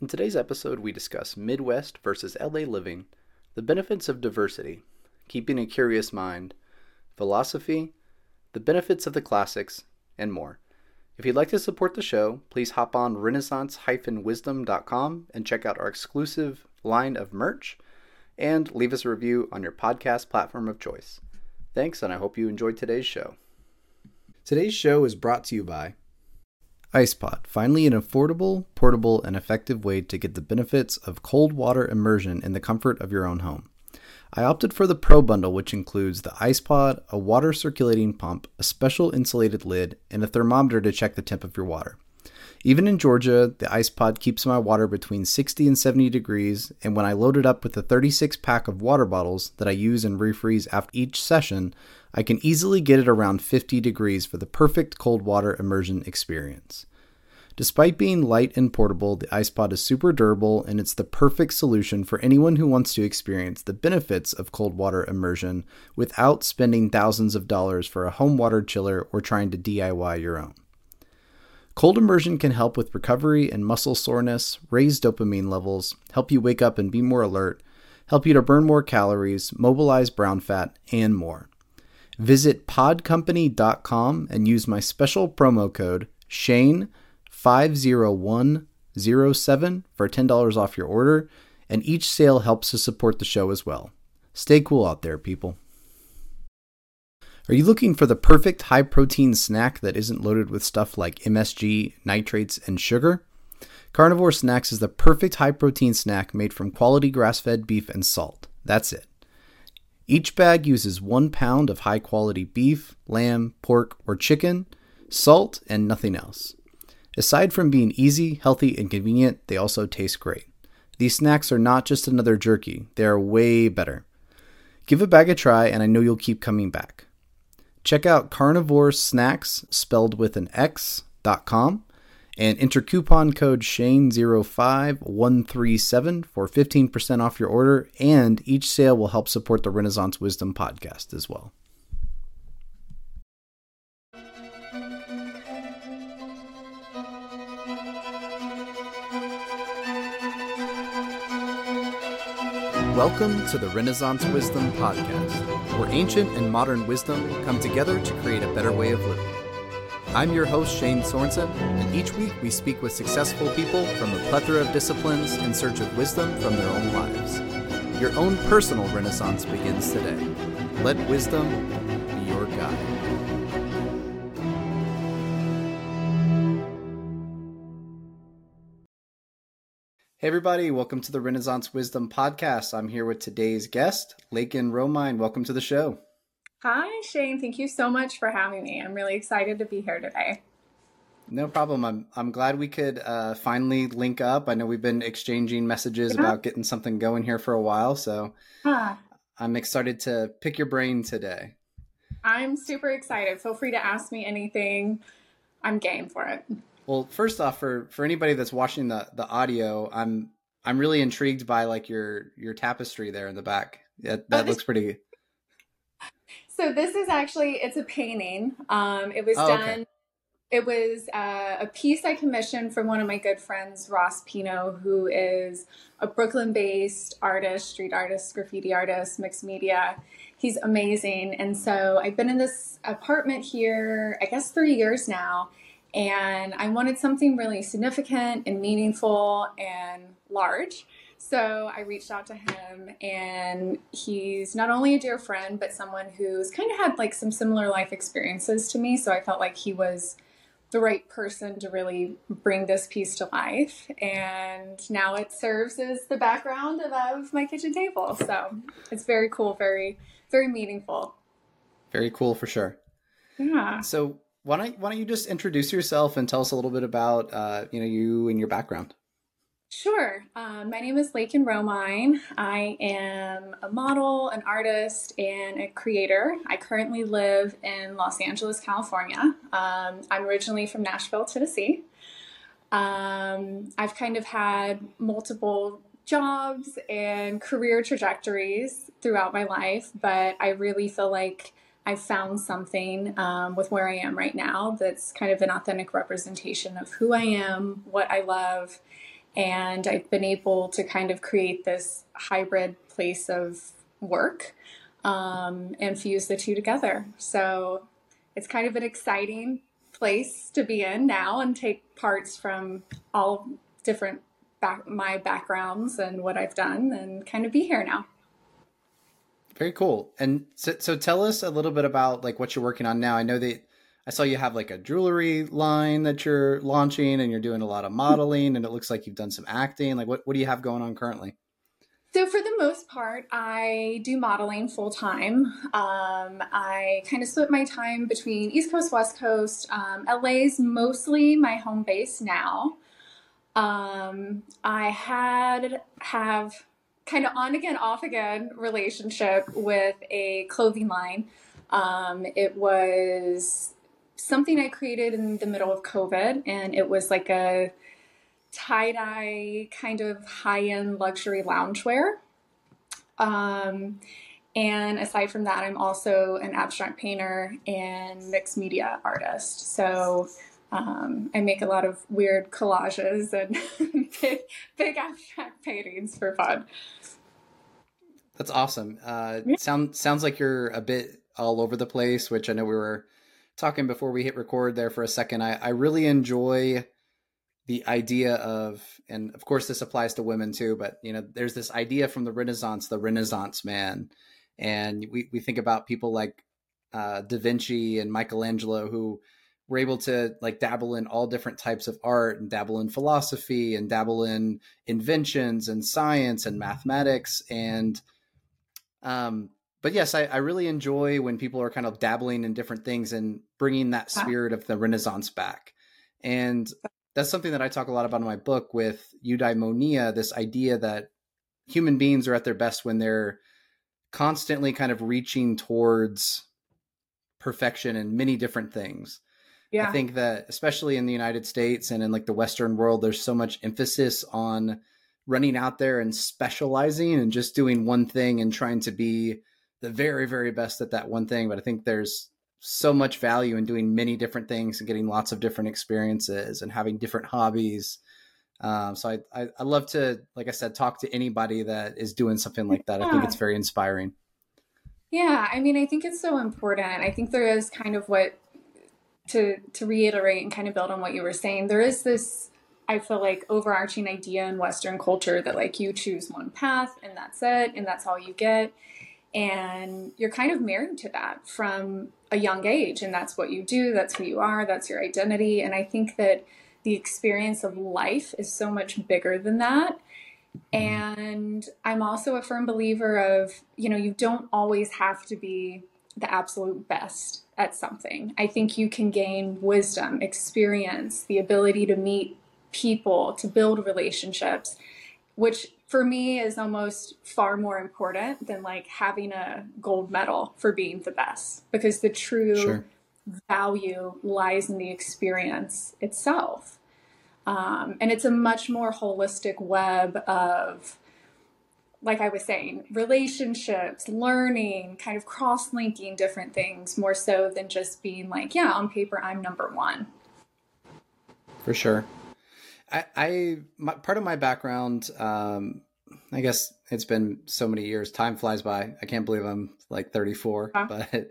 In today's episode, we discuss Midwest versus LA living, the benefits of diversity, keeping a curious mind, philosophy, the benefits of the classics, and more. If you'd like to support the show, please hop on renaissance-wisdom.com and check out our exclusive line of merch and leave us a review on your podcast platform of choice. Thanks, and I hope you enjoyed today's show. Today's show is brought to you by IcePod, finally an affordable, portable, and effective way to get the benefits of cold water immersion in the comfort of your own home. I opted for the Pro Bundle, which includes the IcePod, a water circulating pump, a special insulated lid, and a thermometer to check the temp of your water. Even in Georgia, the IcePod keeps my water between 60 and 70 degrees, and when I load it up with the 36 pack of water bottles that I use and refreeze after each session, I can easily get it around 50 degrees for the perfect cold water immersion experience. Despite being light and portable, the IcePod is super durable and it's the perfect solution for anyone who wants to experience the benefits of cold water immersion without spending thousands of dollars for a home water chiller or trying to DIY your own. Cold immersion can help with recovery and muscle soreness, raise dopamine levels, help you wake up and be more alert, help you to burn more calories, mobilize brown fat, and more. Visit podcompany.com and use my special promo code SHANE 50107 for $10 off your order, and each sale helps to support the show as well. Stay cool out there, people. Are you looking for the perfect high protein snack that isn't loaded with stuff like MSG, nitrates, and sugar? Carnivore Snax is the perfect high protein snack made from quality grass fed beef and salt. That's it. Each bag uses one pound of high quality beef, lamb, pork, or chicken, salt, and nothing else. Aside from being easy, healthy, and convenient, they also taste great. These snacks are not just another jerky, they are way better. Give a bag a try, and I know you'll keep coming back. Check out Carnivore Snax, spelled with an X dot com and enter coupon code SHANE05137 for 15% off your order, and each sale will help support the Renaissance Wisdom podcast as well. Welcome to the Renaissance Wisdom Podcast, where ancient and modern wisdom come together to create a better way of living. I'm your host, Shane Sorensen, and each week we speak with successful people from a plethora of disciplines in search of wisdom from their own lives. Your own personal Renaissance begins today. Let wisdom be your guide. Hey, everybody, welcome to the Renaissance Wisdom Podcast. I'm here with today's guest, Laken Romine. Welcome to the show. Hi, Shane. Thank you so much for having me. I'm really excited to be here today. No problem. I'm I'm glad we could uh, finally link up. I know we've been exchanging messages yeah. about getting something going here for a while, so huh. I'm excited to pick your brain today. I'm super excited. Feel free to ask me anything. I'm game for it. Well, first off, for for anybody that's watching the the audio, I'm I'm really intrigued by like your your tapestry there in the back. That that looks pretty. So this is actually it's a painting. Um, it was oh, done. Okay. It was uh, a piece I commissioned from one of my good friends, Ross Pino, who is a Brooklyn-based artist, street artist, graffiti artist, mixed media. He's amazing, and so I've been in this apartment here, I guess, three years now and I wanted something really significant and meaningful and large. So I reached out to him, and he's not only a dear friend, but someone who's kind of had like some similar life experiences to me. So I felt like he was the right person to really bring this piece to life. And now it serves as the background of my kitchen table. So it's very cool, very, very meaningful. Very cool for sure. Yeah. So why don't why don't you just introduce yourself and tell us a little bit about uh, you know you and your background? Sure. Um, my name is Laken Romine. I am a model, an artist, and a creator. I currently live in Los Angeles, California. Um, I'm originally from Nashville, Tennessee. Um, I've kind of had multiple jobs and career trajectories throughout my life, but I really feel like I found something um, with where I am right now that's kind of an authentic representation of who I am, what I love, And I've been able to kind of create this hybrid place of work um, and fuse the two together. So it's kind of an exciting place to be in now and take parts from all different back my backgrounds and what I've done and kind of be here now. Very cool. And so, so tell us a little bit about like what you're working on now. I know that I saw you have like a jewelry line that you're launching and you're doing a lot of modeling and it looks like you've done some acting. Like what, what do you have going on currently? So for the most part, I do modeling full time. Um, I kind of split my time between East Coast, West Coast. Um, LA is mostly my home base now. Um, I had have kind of on again, off again relationship with a clothing line. Um, it was something I created in the middle of COVID, and it was like a tie dye kind of high end luxury loungewear. Um, and aside from that, I'm also an abstract painter and mixed media artist. So um, I make a lot of weird collages and big, big abstract paintings for fun. That's awesome. Uh, yeah. sound, sounds like you're a bit all over the place, which I know we were talking before we hit record there for a second. I, I really enjoy the idea of and of course this applies to women too but you know there's this idea from the renaissance the renaissance man and we, we think about people like uh, da vinci and michelangelo who were able to like dabble in all different types of art and dabble in philosophy and dabble in inventions and science and mathematics and um but yes I, I really enjoy when people are kind of dabbling in different things and bringing that spirit of the renaissance back and that's something that I talk a lot about in my book with eudaimonia, this idea that human beings are at their best when they're constantly kind of reaching towards perfection in many different things. Yeah. I think that especially in the United States and in like the Western world, there's so much emphasis on running out there and specializing and just doing one thing and trying to be the very, very best at that one thing. But I think there's so much value in doing many different things and getting lots of different experiences and having different hobbies. Um, so I, I, I love to, like I said, talk to anybody that is doing something like that. Yeah. I think it's very inspiring. Yeah, I mean, I think it's so important. I think there is kind of what to to reiterate and kind of build on what you were saying. There is this I feel like overarching idea in Western culture that like you choose one path and that's it and that's all you get. And you're kind of married to that from a young age and that's what you do that's who you are that's your identity. And i think that the experience of life is so much bigger than that. And i'm also a firm believer of you know you don't always have to be the absolute best at something i think you can gain wisdom experience the ability to meet people to build relationships which for me is almost far more important than like having a gold medal for being the best because the true sure. value lies in the experience itself. Um, and it's a much more holistic web of, like I was saying, relationships, learning, kind of cross linking different things more so than just being like, yeah, on paper, I'm number one. For sure. I, I my, part of my background, um, I guess it's been so many years. Time flies by. I can't believe I'm like 34, huh? but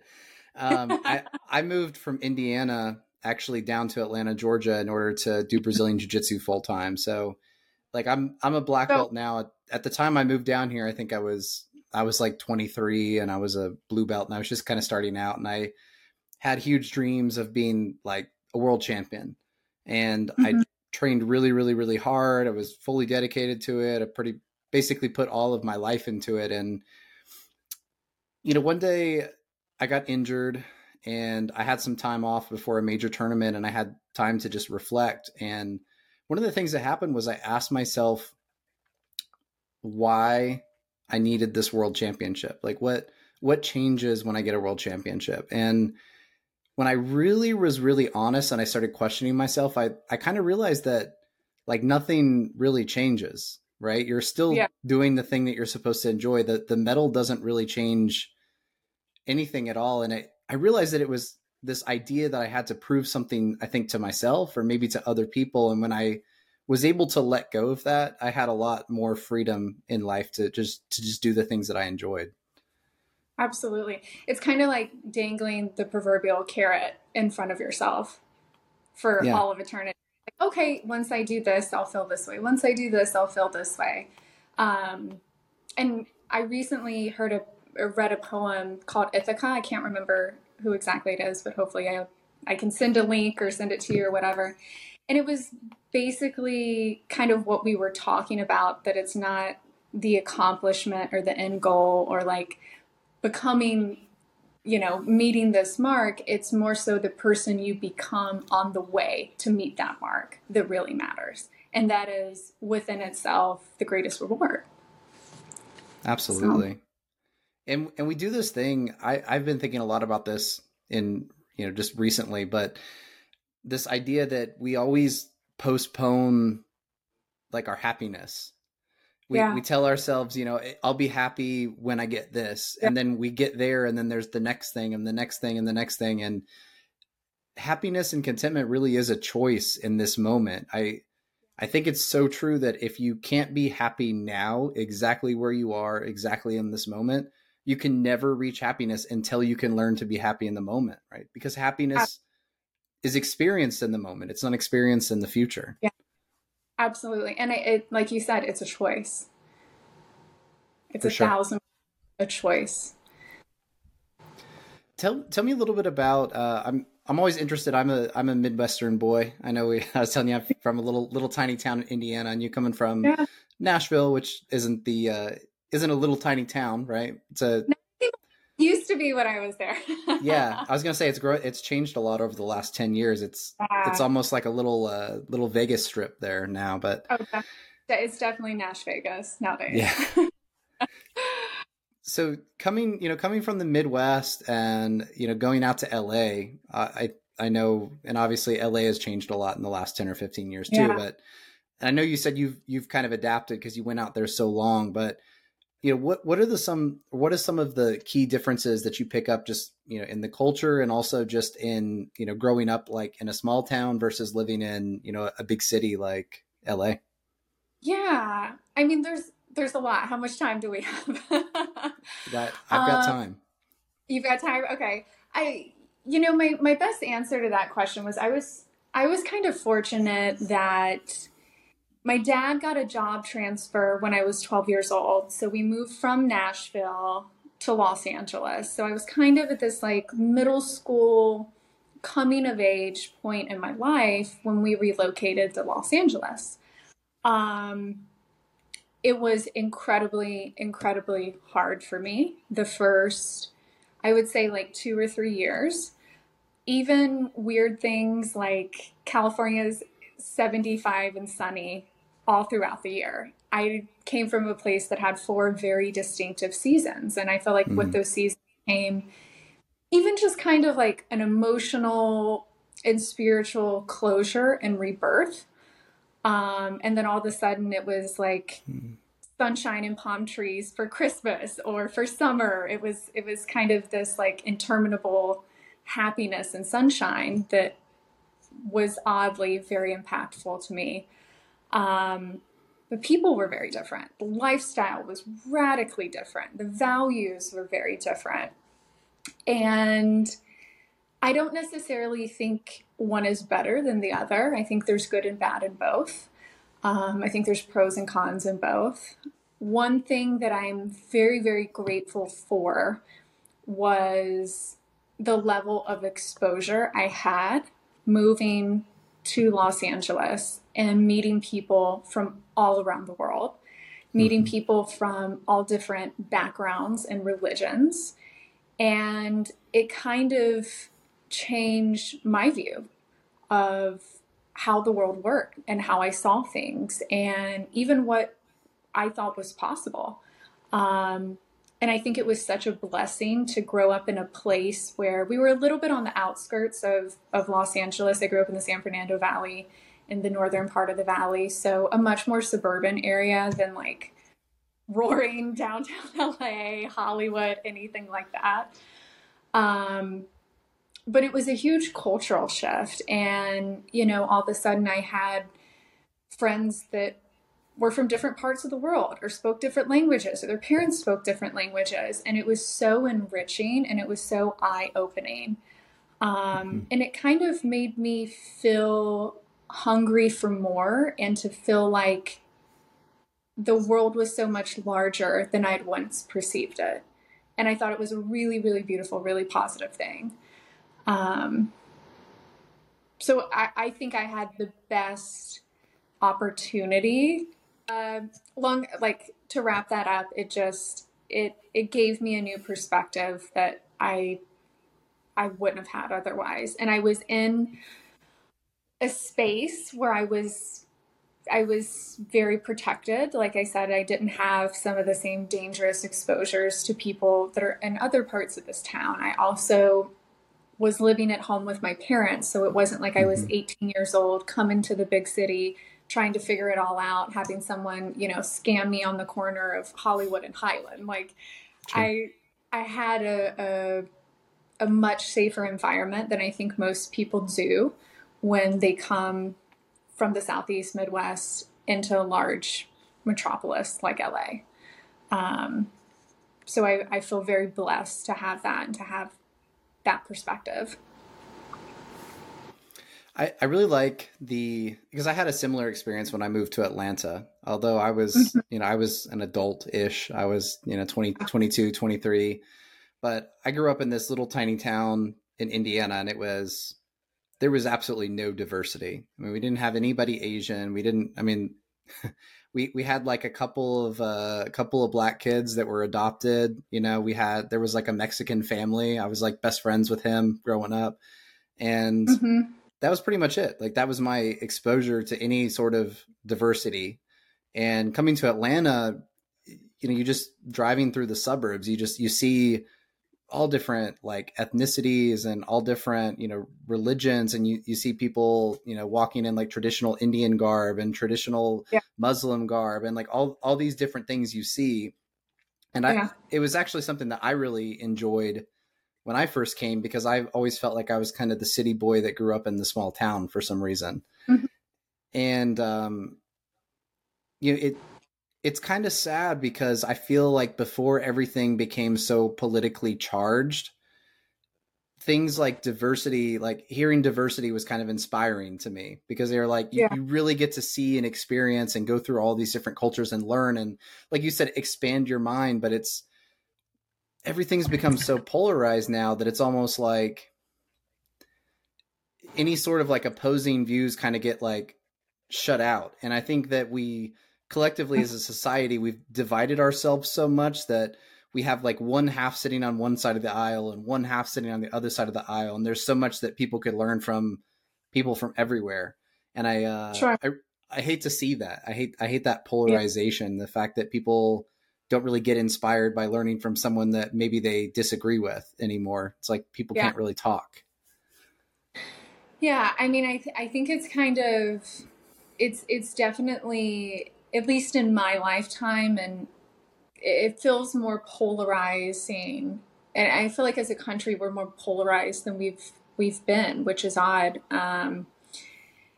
um, I, I moved from Indiana actually down to Atlanta, Georgia, in order to do Brazilian Jiu Jitsu full time. So, like, I'm I'm a black belt now. At, at the time I moved down here, I think I was I was like 23, and I was a blue belt, and I was just kind of starting out, and I had huge dreams of being like a world champion, and mm-hmm. I trained really, really, really hard. I was fully dedicated to it. I pretty basically put all of my life into it. And, you know, one day I got injured and I had some time off before a major tournament and I had time to just reflect. And one of the things that happened was I asked myself why I needed this world championship. Like what what changes when I get a world championship? And when I really was really honest and I started questioning myself, I, I kind of realized that like nothing really changes, right? You're still yeah. doing the thing that you're supposed to enjoy. The the medal doesn't really change anything at all. And I, I realized that it was this idea that I had to prove something, I think, to myself or maybe to other people. And when I was able to let go of that, I had a lot more freedom in life to just to just do the things that I enjoyed. Absolutely. It's kind of like dangling the proverbial carrot in front of yourself for yeah. all of eternity. Like, okay, once I do this, I'll feel this way. Once I do this, I'll feel this way. Um, and I recently heard a, read a poem called Ithaca. I can't remember who exactly it is, but hopefully I I can send a link or send it to you or whatever. And it was basically kind of what we were talking about that it's not the accomplishment or the end goal or like becoming you know meeting this mark. It's more so the person you become on the way to meet that mark that really matters. And that is within itself the greatest reward. Absolutely. So. and and we do this thing i i've been thinking a lot about this in you know just recently but this idea that we always postpone like our happiness we, yeah. we tell ourselves you know i'll be happy when i get this yeah. and then we get there and then there's the next thing and the next thing and the next thing and happiness and contentment really is a choice in this moment i i think it's so true that if you can't be happy now exactly where you are exactly in this moment you can never reach happiness until you can learn to be happy in the moment, right? Because happiness is experienced in the moment. It's not experienced in the future. Yeah. Absolutely. And it, it like you said, it's a choice. It's For a sure. thousand a choice. Tell tell me a little bit about uh, I'm I'm always interested. I'm a I'm a Midwestern boy. I know we, I was telling you I'm from a little little tiny town in Indiana, and you coming from yeah. Nashville, which isn't the uh, isn't a little tiny town, right? It's a used to be when I was there. yeah, I was gonna say it's grow. It's changed a lot over the last ten years. It's yeah. it's almost like a little uh, little Vegas strip there now. But oh, it's definitely Nash Vegas nowadays. Yeah. so coming, you know, coming from the Midwest and you know going out to LA, I I know, and obviously LA has changed a lot in the last ten or fifteen years too. Yeah. But I know you said you've you've kind of adapted because you went out there so long, but you know what what are the some what are some of the key differences that you pick up just you know in the culture and also just in you know growing up like in a small town versus living in you know a big city like la yeah. I mean there's there's a lot. How much time do we have? That i've got um, time. you've got time? Okay. I you know my my best answer to that question was i was i was kind of fortunate that my dad got a job transfer when I was 12 years old. So we moved from Nashville to Los Angeles. So I was kind of at this like middle school coming of age point in my life when we relocated to Los Angeles. Um, it was incredibly, incredibly hard for me the first, I would say, like two or three years. Even weird things like California's 75 and sunny all throughout the year. I came from a place that had four very distinctive seasons. And I felt like mm. with those seasons came even just kind of like an emotional and spiritual closure and rebirth. Um, and then all of a sudden it was like mm. sunshine and palm trees for Christmas or for summer. It was it was kind of this like interminable happiness and sunshine that was oddly very impactful to me. Um, the people were very different. The lifestyle was radically different. The values were very different. And I don't necessarily think one is better than the other. I think there's good and bad in both. Um, I think there's pros and cons in both. One thing that I'm very, very grateful for was the level of exposure I had moving to Los Angeles and meeting people from all around the world, meeting mm-hmm. people from all different backgrounds and religions. And it kind of changed my view of how the world worked and how I saw things and even what I thought was possible. Um, and I think it was such a blessing to grow up in a place where we were a little bit on the outskirts of, of Los Angeles. I grew up in the San Fernando Valley in the northern part of the valley. So a much more suburban area than like roaring downtown LA, Hollywood, anything like that. Um, but it was a huge cultural shift. And, you know, all of a sudden I had friends that were from different parts of the world or spoke different languages or their parents spoke different languages. And it was so enriching and it was so eye opening. Um, mm-hmm. And it kind of made me feel hungry for more and to feel like the world was so much larger than I'd once perceived it. And I thought it was a really, really beautiful, really positive thing. Um, so I, I think I had the best opportunity. Uh, long, like to wrap that up, it just it it gave me a new perspective that I I wouldn't have had otherwise. And I was in a space where I was I was very protected. Like I said, I didn't have some of the same dangerous exposures to people that are in other parts of this town. I also was living at home with my parents, so it wasn't like I was mm-hmm. 18 years old coming to the big city trying to figure it all out, having someone, you know, scam me on the corner of Hollywood and Highland. Like I I had a, a a much safer environment than I think most people do when they come from the southeast Midwest into a large metropolis like LA. Um, so I, I feel very blessed to have that and to have that perspective. I, I really like the because I had a similar experience when I moved to Atlanta. Although I was, mm-hmm. you know, I was an adult ish. I was, you know, 20, 22, 23. But I grew up in this little tiny town in Indiana and it was there was absolutely no diversity. I mean, we didn't have anybody Asian. We didn't. I mean, we we had like a couple of uh, a couple of black kids that were adopted. You know, we had there was like a Mexican family. I was like best friends with him growing up, and mm-hmm. That was pretty much it. Like that was my exposure to any sort of diversity. And coming to Atlanta, you know, you just driving through the suburbs, you just you see all different like ethnicities and all different you know religions and you, you see people you know walking in like traditional indian garb and traditional yeah. muslim garb and like all all these different things you see and i it was actually something that i really enjoyed when i first came because I've always felt like i was kind of the city boy that grew up in the small town for some reason mm-hmm. and um you know it it's kind of sad because I feel like before everything became so politically charged, things like diversity, like hearing diversity was kind of inspiring to me because they were like, you, yeah. you, really get to see and experience and go through all these different cultures and learn. And like you said, expand your mind, but it's everything's become so polarized now that it's almost like any sort of like opposing views kind of get like shut out. And I think that we, collectively as a society we've divided ourselves so much that we have like one half sitting on one side of the aisle and one half sitting on the other side of the aisle and there's so much that people could learn from people from everywhere and i uh sure. I, I hate to see that i hate i hate that polarization yeah. the fact that people don't really get inspired by learning from someone that maybe they disagree with anymore it's like people yeah. can't really talk yeah i mean i th- i think it's kind of it's it's definitely at least in my lifetime, and it feels more polarizing. And I feel like as a country, we're more polarized than we've we've been, which is odd, um,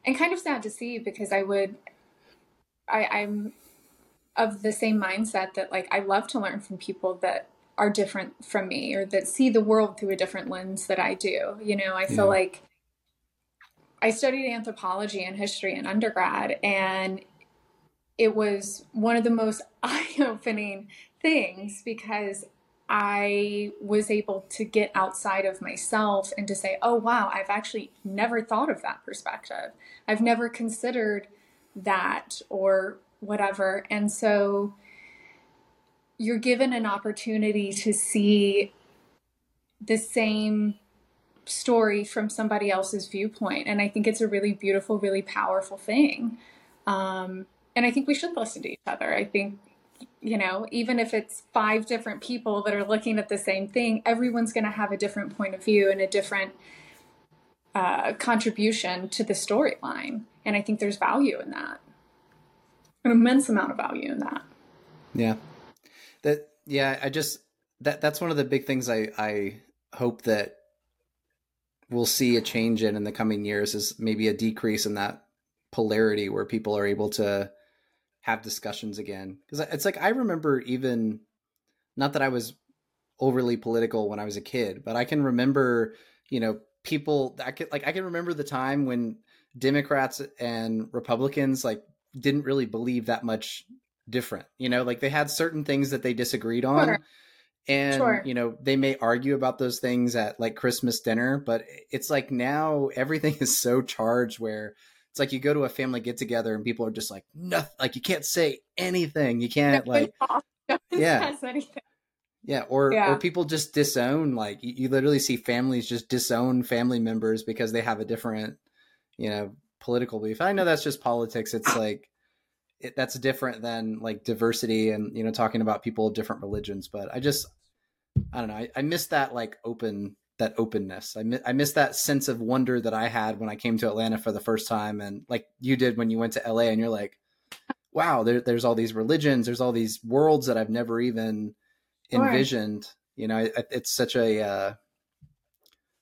and kind of sad to see because I would, I, I'm of the same mindset that like I love to learn from people that are different from me or that see the world through a different lens that I do. You know, I feel yeah. like I studied anthropology and history in undergrad, and it was one of the most eye opening things because I was able to get outside of myself and to say, oh, wow, I've actually never thought of that perspective. I've never considered that or whatever. And so you're given an opportunity to see the same story from somebody else's viewpoint. And I think it's a really beautiful, really powerful thing. Um, and I think we should listen to each other. I think, you know, even if it's five different people that are looking at the same thing, everyone's going to have a different point of view and a different uh, contribution to the storyline. And I think there's value in that, an immense amount of value in that. Yeah. That, yeah, I just, that, that's one of the big things I, I hope that we'll see a change in in the coming years is maybe a decrease in that polarity where people are able to have discussions again because it's like I remember even not that I was overly political when I was a kid, but I can remember, you know, people I could like I can remember the time when Democrats and Republicans like didn't really believe that much different. You know, like they had certain things that they disagreed on. Sure. And sure. you know, they may argue about those things at like Christmas dinner, but it's like now everything is so charged where it's like you go to a family get together and people are just like nothing like you can't say anything. You can't like yeah. Yeah, or yeah. or people just disown like you, you, literally see families just disown family members because they have a different, you know, political belief. I know that's just politics. It's like it, that's different than like diversity and you know talking about people of different religions. But I just I don't know. I, I miss that like open that openness. I miss, I miss that sense of wonder that I had when I came to Atlanta for the first time, and like you did when you went to LA, and you're like, wow, there, there's all these religions, there's all these worlds that I've never even envisioned. You know, it, it's such a uh,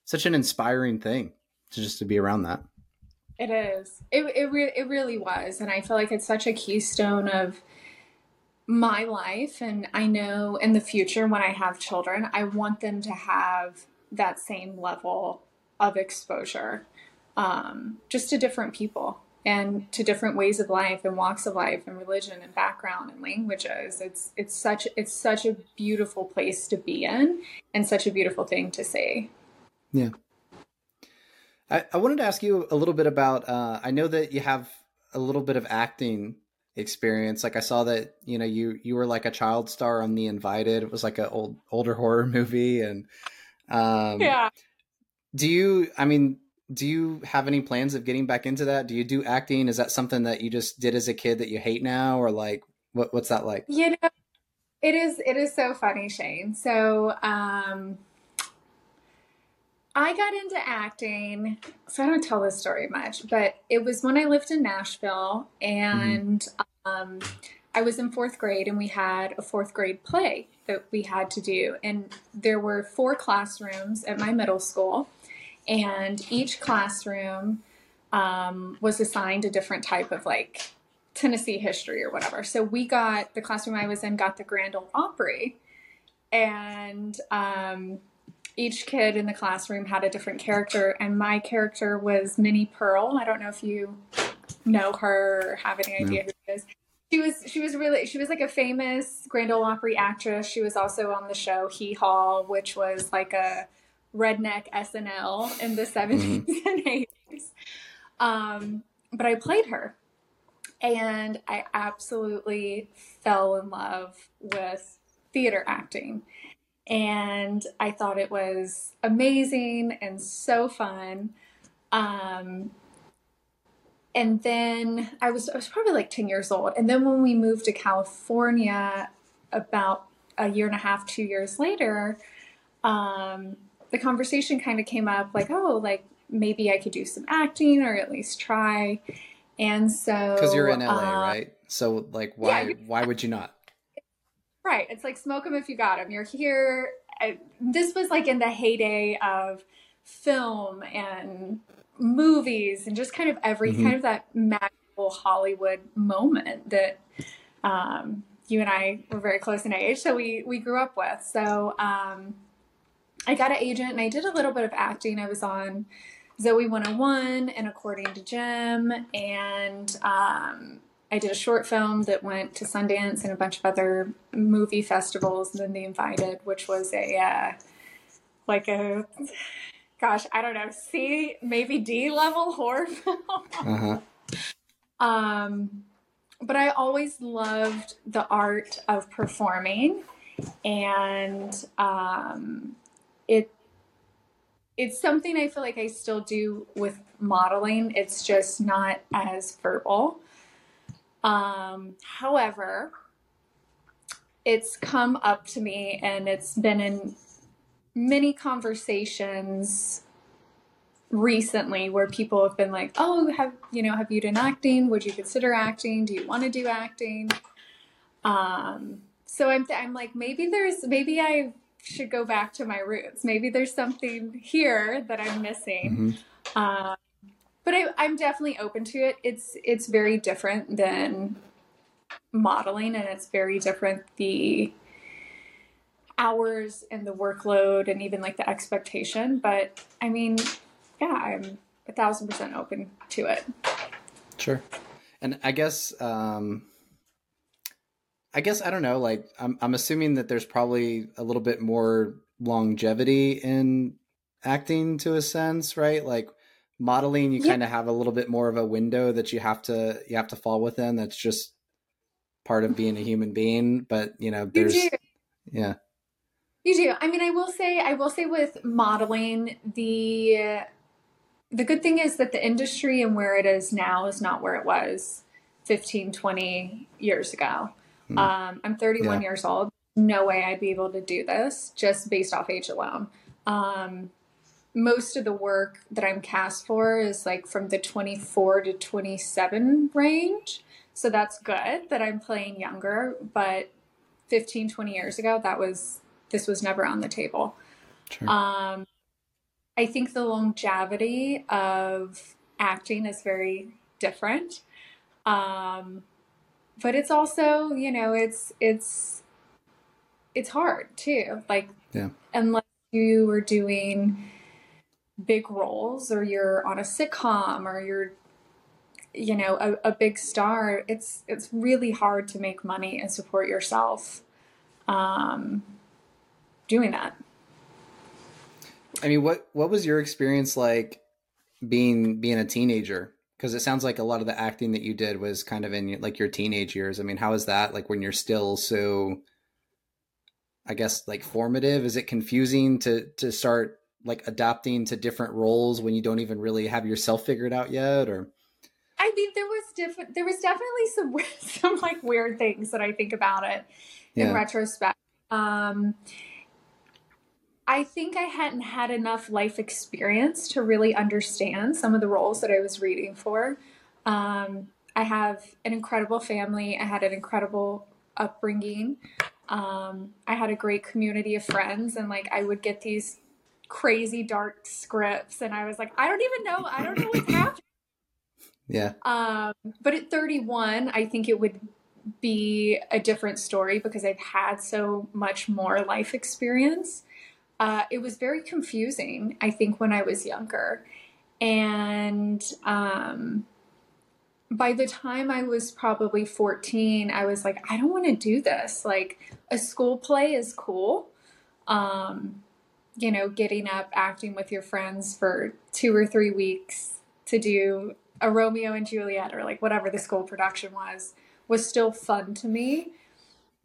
such an inspiring thing to just to be around that. It is. It it, re- it really was, and I feel like it's such a keystone of my life. And I know in the future when I have children, I want them to have that same level of exposure, um, just to different people and to different ways of life and walks of life and religion and background and languages. It's it's such it's such a beautiful place to be in and such a beautiful thing to see. Yeah. I, I wanted to ask you a little bit about uh, I know that you have a little bit of acting experience. Like I saw that, you know, you you were like a child star on The Invited. It was like an old older horror movie and um Yeah. Do you I mean do you have any plans of getting back into that? Do you do acting? Is that something that you just did as a kid that you hate now, or like what, what's that like? You know, it is it is so funny, Shane. So um, I got into acting. So I don't tell this story much, but it was when I lived in Nashville, and mm-hmm. um, I was in fourth grade, and we had a fourth grade play that we had to do, and there were four classrooms at my middle school and each classroom um, was assigned a different type of like Tennessee history or whatever. So we got the classroom I was in got the Grand Ole Opry, and um, each kid in the classroom had a different character, and my character was Minnie Pearl. I don't know if you know her or have any idea no. who she is. She was she was really she was like a famous Grand Ole Opry actress. She was also on the show Hee Haw, which was like a redneck SNL in the 70s mm-hmm. and 80s. Um, but I played her and I absolutely fell in love with theater acting. And I thought it was amazing and so fun. Um, and then I was I was probably like 10 years old. And then when we moved to California about a year and a half, two years later, um, the conversation kind of came up like, oh, like maybe I could do some acting or at least try. And so because you're in LA, uh, right? So like, why yeah, why would you not? Right. It's like smoke them if you got them. You're here. I, this was like in the heyday of film and movies and just kind of every mm-hmm. kind of that magical Hollywood moment that um, you and I were very close in age, so we we grew up with. So um, I got an agent and I did a little bit of acting. I was on Zoey 101 and According to Jim, and um, I did a short film that went to Sundance and a bunch of other movie festivals. And then The Invited, which was a uh, like a gosh, I don't know, C maybe D level horror film. uh-huh. Um, but I always loved the art of performing, and um, it it's something I feel like I still do with modeling. It's just not as verbal. Um, however, it's come up to me and it's been in many conversations recently where people have been like, "Oh, have you know, have you done acting? Would you consider acting? Do you want to do acting?" Um, so I'm I'm like maybe there's maybe I should go back to my roots. Maybe there's something here that I'm missing. Mm-hmm. Um, but I, I'm definitely open to it. It's it's very different than modeling, and it's very different the hours and the workload and even like the expectation. But I mean, yeah, I'm a thousand percent open to it. Sure. And I guess, um, I guess I don't know. Like, I'm I'm assuming that there's probably a little bit more longevity in acting to a sense, right? Like modeling, you kind of have a little bit more of a window that you have to you have to fall within. That's just part of being a human being. But you know, there's you yeah. You do. I mean, I will say, I will say with modeling, the the good thing is that the industry and where it is now is not where it was 15, 20 years ago. Mm. Um, I'm 31 yeah. years old. No way I'd be able to do this just based off age alone. Um, most of the work that I'm cast for is like from the 24 to 27 range. So that's good that I'm playing younger. But 15, 20 years ago, that was, this was never on the table. Sure. Um, I think the longevity of acting is very different. Um, but it's also, you know, it's, it's, it's hard too. Like, yeah. unless you were doing big roles or you're on a sitcom or you're, you know, a, a big star, it's, it's really hard to make money and support yourself, um, doing that. I mean, what what was your experience like being being a teenager? Because it sounds like a lot of the acting that you did was kind of in like your teenage years. I mean, how is that like when you're still so? I guess like formative. Is it confusing to to start like adapting to different roles when you don't even really have yourself figured out yet, or? I mean, there was different. There was definitely some some like weird things that I think about it in yeah. retrospect. Um, I think I hadn't had enough life experience to really understand some of the roles that I was reading for. Um, I have an incredible family. I had an incredible upbringing. Um, I had a great community of friends, and like I would get these crazy dark scripts, and I was like, I don't even know. I don't know what's happening. Yeah. Um, but at 31, I think it would be a different story because I've had so much more life experience uh, it was very confusing, I think, when I was younger. And um, by the time I was probably 14, I was like, I don't want to do this. Like, a school play is cool. Um, you know, getting up, acting with your friends for two or three weeks to do a Romeo and Juliet or like whatever the school production was, was still fun to me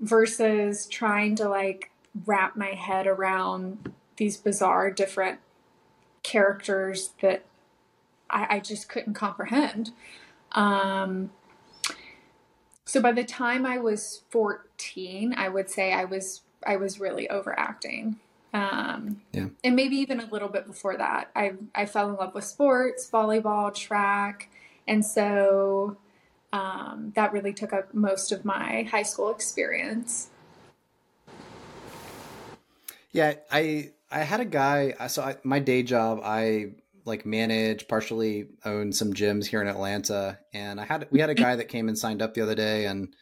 versus trying to like wrap my head around these bizarre different characters that I, I just couldn't comprehend. Um, so by the time I was 14, I would say I was I was really overacting. Um, yeah. And maybe even a little bit before that, I I fell in love with sports, volleyball, track, and so um, that really took up most of my high school experience. Yeah, I I had a guy. So I, my day job, I like manage, partially own some gyms here in Atlanta, and I had we had a guy that came and signed up the other day, and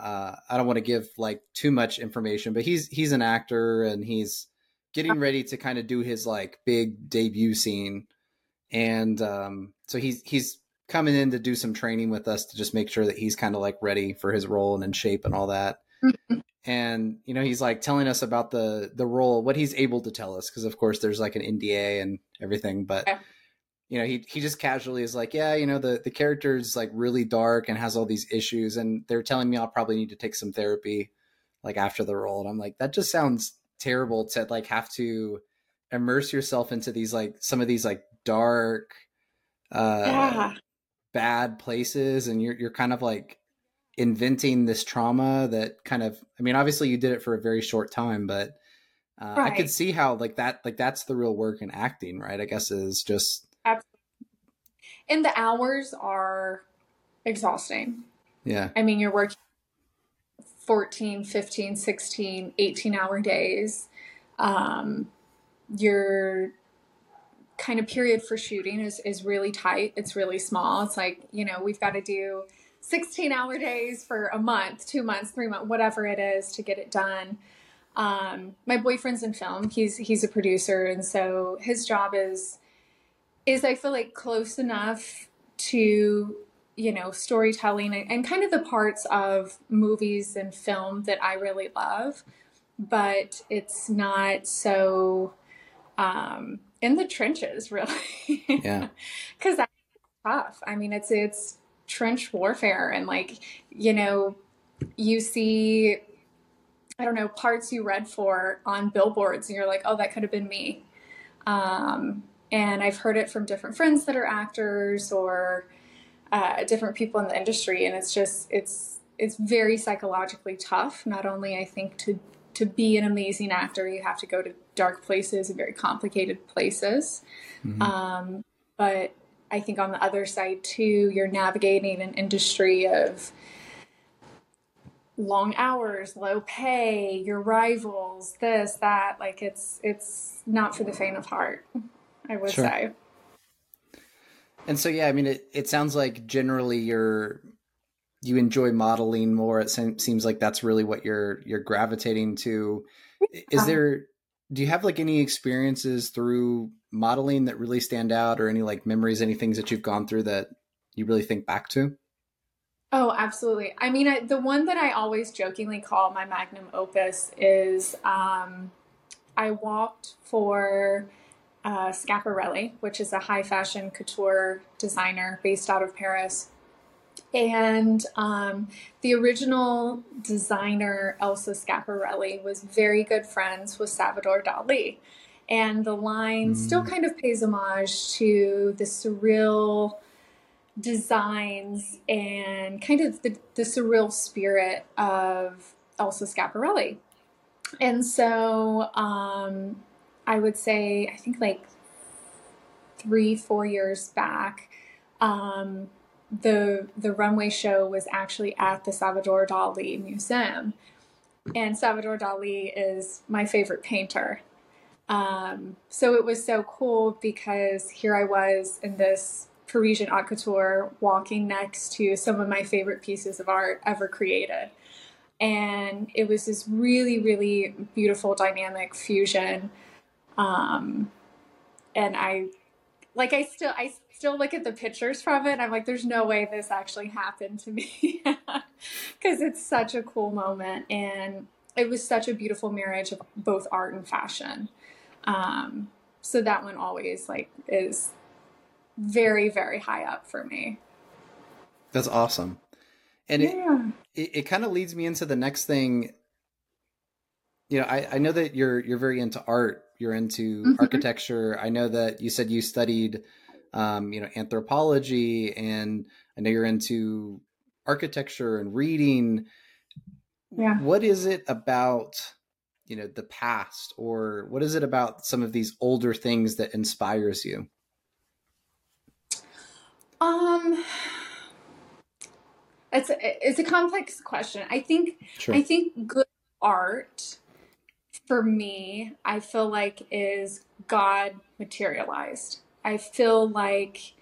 uh, I don't want to give like too much information, but he's he's an actor and he's getting ready to kind of do his like big debut scene, and um, so he's he's coming in to do some training with us to just make sure that he's kind of like ready for his role and in shape and all that. Mm-hmm and you know he's like telling us about the the role what he's able to tell us because of course there's like an nda and everything but yeah. You know he he just casually is like yeah you know the the character is like really dark and has all these issues and they're telling me i'll probably need to take some therapy like after the role and i'm like that just sounds terrible to like have to immerse yourself into these like some of these like dark uh yeah. bad places and you're you're kind of like inventing this trauma that kind of i mean obviously you did it for a very short time but uh, right. i could see how like that like that's the real work in acting right i guess is just Absolutely. and the hours are exhausting yeah i mean you're working 14 15 16 18 hour days um you're kind of period for shooting is is really tight. It's really small. It's like you know we've got to do 16 hour days for a month, two months, three months, whatever it is to get it done. Um, my boyfriend's in film. He's he's a producer, and so his job is is I feel like close enough to you know storytelling and, and kind of the parts of movies and film that I really love, but it's not so um, in the trenches really. Yeah, because that's tough. I mean, it's it's trench warfare and like you know you see I don't know, parts you read for on billboards and you're like, oh, that could have been me. Um, and I've heard it from different friends that are actors or uh, different people in the industry. And it's just, it's, it's very psychologically tough. Not only I think to, to be an amazing actor, you have to go to dark places and very complicated places. Mm-hmm. Um, but I think on the other side too, you're navigating an industry of, long hours, low pay, your rivals, this, that. Like it's it's not for the faint of heart, I would sure. say. And so yeah, I mean it it sounds like generally you're you enjoy modeling more. It seems like that's really what you're you're gravitating to. Is there do you have like any experiences through modeling that really stand out or any like memories any things that you've gone through that you really think back to? Oh, absolutely. I mean, I, the one that I always jokingly call my magnum opus is um, I walked for uh, Schiaparelli, which is a high fashion couture designer based out of Paris. And um, the original designer, Elsa Schiaparelli, was very good friends with Salvador Dali. And the line mm. still kind of pays homage to the surreal designs and kind of the, the surreal spirit of Elsa Schiaparelli. And so um, I would say, I think like three, four years back, um, the the runway show was actually at the Salvador Dali Museum, and Salvador Dali is my favorite painter. Um, so it was so cool because here I was in this Parisian haute couture walking next to some of my favorite pieces of art ever created. And it was this really, really beautiful dynamic fusion. Um, and I, like, I still, I still look at the pictures from it. I'm like, there's no way this actually happened to me because it's such a cool moment. And it was such a beautiful marriage of both art and fashion. Um, so that one always like is very, very high up for me. That's awesome. And yeah. it, it, it kind of leads me into the next thing. You know, I, I know that you're you're very into art. You're into mm-hmm. architecture. I know that you said you studied um, you know, anthropology and I know you're into architecture and reading. Yeah. What is it about, you know, the past or what is it about some of these older things that inspires you? Um, it's a, it's a complex question. I think sure. I think good art for me, I feel like is God materialized. I feel like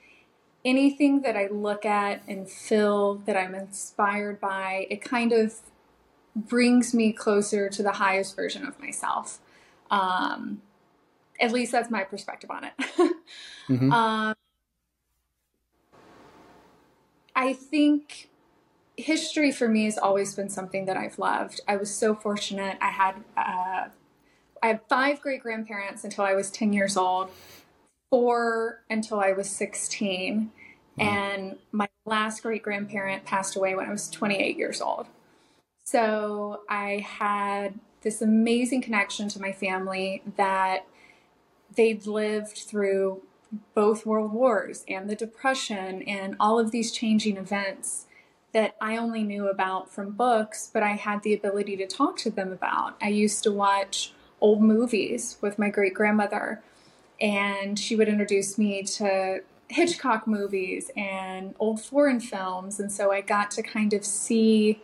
anything that I look at and feel that I'm inspired by, it kind of brings me closer to the highest version of myself. Um, at least that's my perspective on it. mm-hmm. um, I think history for me has always been something that I've loved. I was so fortunate. I had uh, I had five great grandparents until I was ten years old, four until I was sixteen, hmm. and my last great grandparent passed away when I was twenty eight years old. So I had this amazing connection to my family that they'd lived through both world wars and the depression and all of these changing events that I only knew about from books, but I had the ability to talk to them about. I used to watch old movies with my great grandmother, and she would introduce me to Hitchcock movies and old foreign films. And so I got to kind of see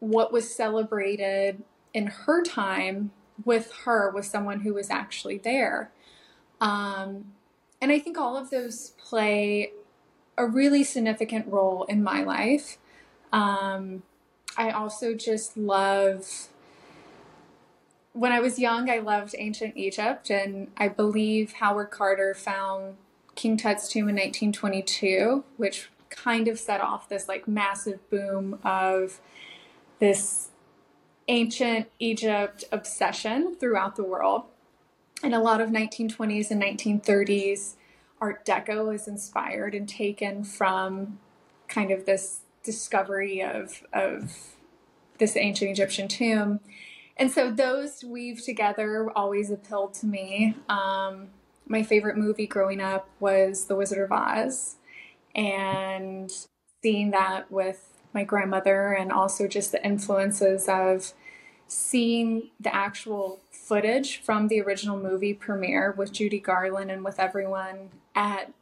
what was celebrated in her time with her, with someone who was actually there. Um, and I think all of those play a really significant role in my life. Um, I also just love when I was young, I loved ancient Egypt, and I believe Howard Carter found King Tut's tomb in 1922, which kind of set off this like massive boom of this ancient Egypt obsession throughout the world. And a lot of 1920s and 1930s Art Deco is inspired and taken from kind of this discovery of, of this ancient Egyptian tomb and so those weave together always appealed to me. Um, my favorite movie growing up was The Wizard of Oz, and seeing that with my grandmother, and also just the influences of seeing the actual footage from the original movie premiere with Judy Garland and with everyone at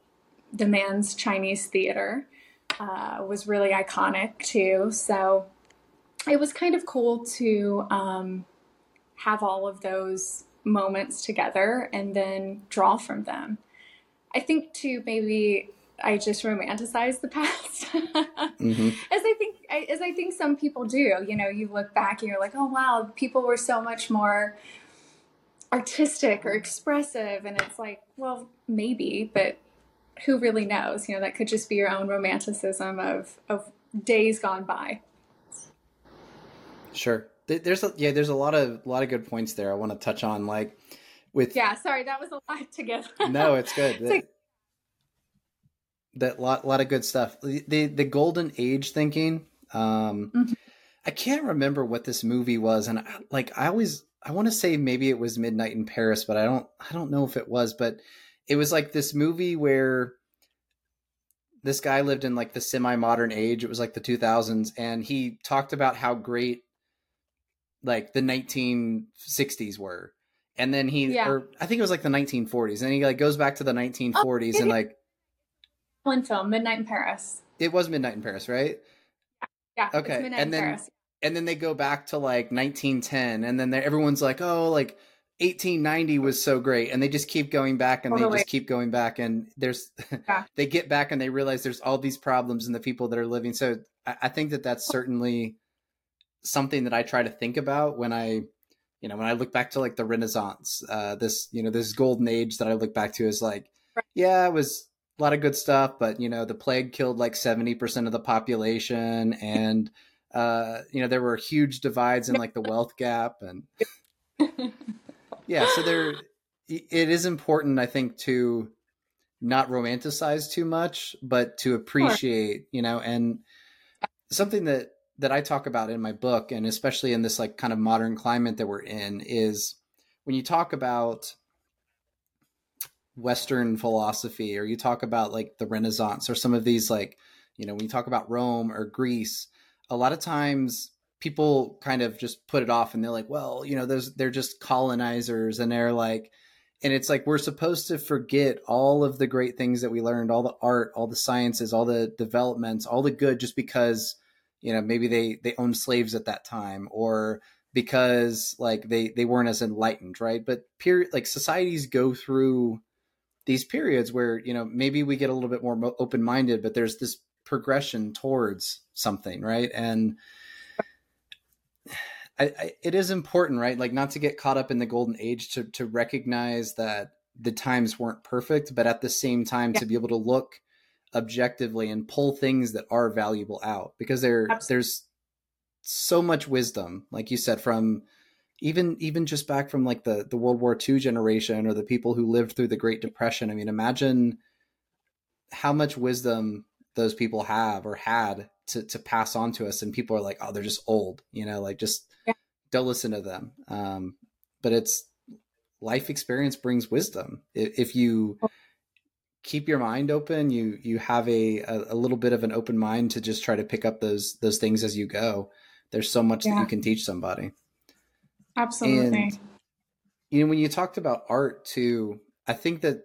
the Grauman's Chinese Theater uh, was really iconic too. So it was kind of cool to um, have all of those moments together and then draw from them. I think too maybe I just romanticize the past, mm-hmm. as I think as I think some people do. You know, you look back and you're like, oh wow, people were so much more artistic or expressive, and it's like, well, maybe, but who really knows? You know, that could just be your own romanticism of of days gone by. Sure. There's a, yeah, there's a lot of a lot of good points there. I want to touch on like with yeah. Sorry, that was a lot to give. no, it's good. It's like, that lot lot of good stuff. The the, the golden age thinking. Um, mm-hmm. I can't remember what this movie was, and I, like I always I want to say maybe it was Midnight in Paris, but I don't I don't know if it was, but it was like this movie where this guy lived in like the semi-modern age. It was like the 2000s and he talked about how great like the 1960s were. And then he yeah. or I think it was like the 1940s. And he like goes back to the 1940s oh, and like one film, Midnight in Paris. It was Midnight in Paris, right? Yeah. Okay. and then Paris. and then they go back to like 1910 and then everyone's like, "Oh, like 1890 was so great." And they just keep going back and totally. they just keep going back and there's they get back and they realize there's all these problems in the people that are living. So I, I think that that's certainly something that I try to think about when I, you know, when I look back to like the Renaissance, uh, this, you know, this golden age that I look back to is like, yeah, it was a lot of good stuff, but you know, the plague killed like 70% of the population and, uh, you know, there were huge divides in like the wealth gap and yeah, so there, it is important, I think, to not romanticize too much, but to appreciate, you know, and something that that I talk about in my book, and especially in this like kind of modern climate that we're in, is when you talk about Western philosophy, or you talk about like the Renaissance, or some of these like, you know, when you talk about Rome or Greece, a lot of times people kind of just put it off, and they're like, well, you know, those they're just colonizers, and they're like, and it's like we're supposed to forget all of the great things that we learned, all the art, all the sciences, all the developments, all the good, just because you know maybe they they owned slaves at that time or because like they they weren't as enlightened right? But period like societies go through these periods where you know maybe we get a little bit more open minded but there's this progression towards something right? And I, I, it is important right? Like not to get caught up in the golden age to to recognize that the times weren't perfect but at the same time yeah. to be able to look objectively and pull things that are valuable out because there Absolutely. there's so much wisdom like you said from even even just back from like the the World War II generation or the people who lived through the Great Depression I mean imagine how much wisdom those people have or had to to pass on to us and people are like oh they're just old you know like just yeah. don't listen to them um but it's life experience brings wisdom if you keep your mind open. You you have a, a, little bit of an open mind to just try to pick up those those things as you go. There's so much yeah. that you can teach somebody. Absolutely. And, you know when you talked about art too i think that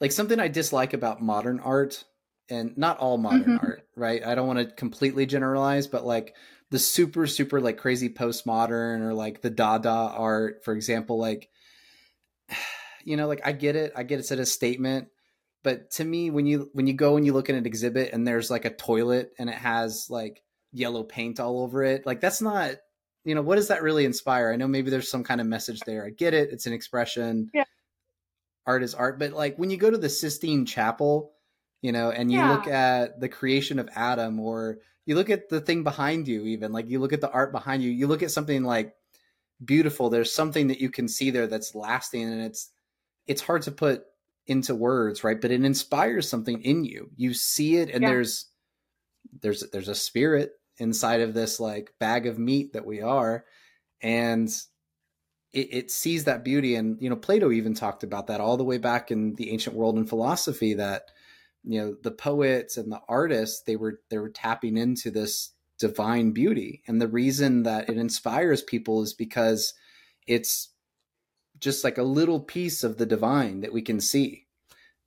like something i dislike about modern art and not all modern mm-hmm. art right? I don't want to completely generalize but like the super super like crazy postmodern or like the dada art for example like you know, like I get it. I get it. it's a statement, but to me, when you when you go and you look at an exhibit and there's like a toilet and it has like yellow paint all over it, like that's not, you know, what does that really inspire? I know maybe there's some kind of message there. I get it. It's an expression. Yeah. Art is art, but like when you go to the Sistine Chapel, you know, and you Yeah. look at the creation of Adam, or you look at the thing behind you, even like you look at the art behind you, you look at something like beautiful. There's something that you can see there that's lasting, and it's it's hard to put into words, right? But it inspires something in you. You see it, and Yeah. there's there's there's a spirit inside of this like bag of meat that we are, and it, it sees that beauty. And you know, Plato even talked about that all the way back in the ancient world in philosophy that you know the poets and the artists they were they were tapping into this divine beauty and the reason that it inspires people is because it's just like a little piece of the divine that we can see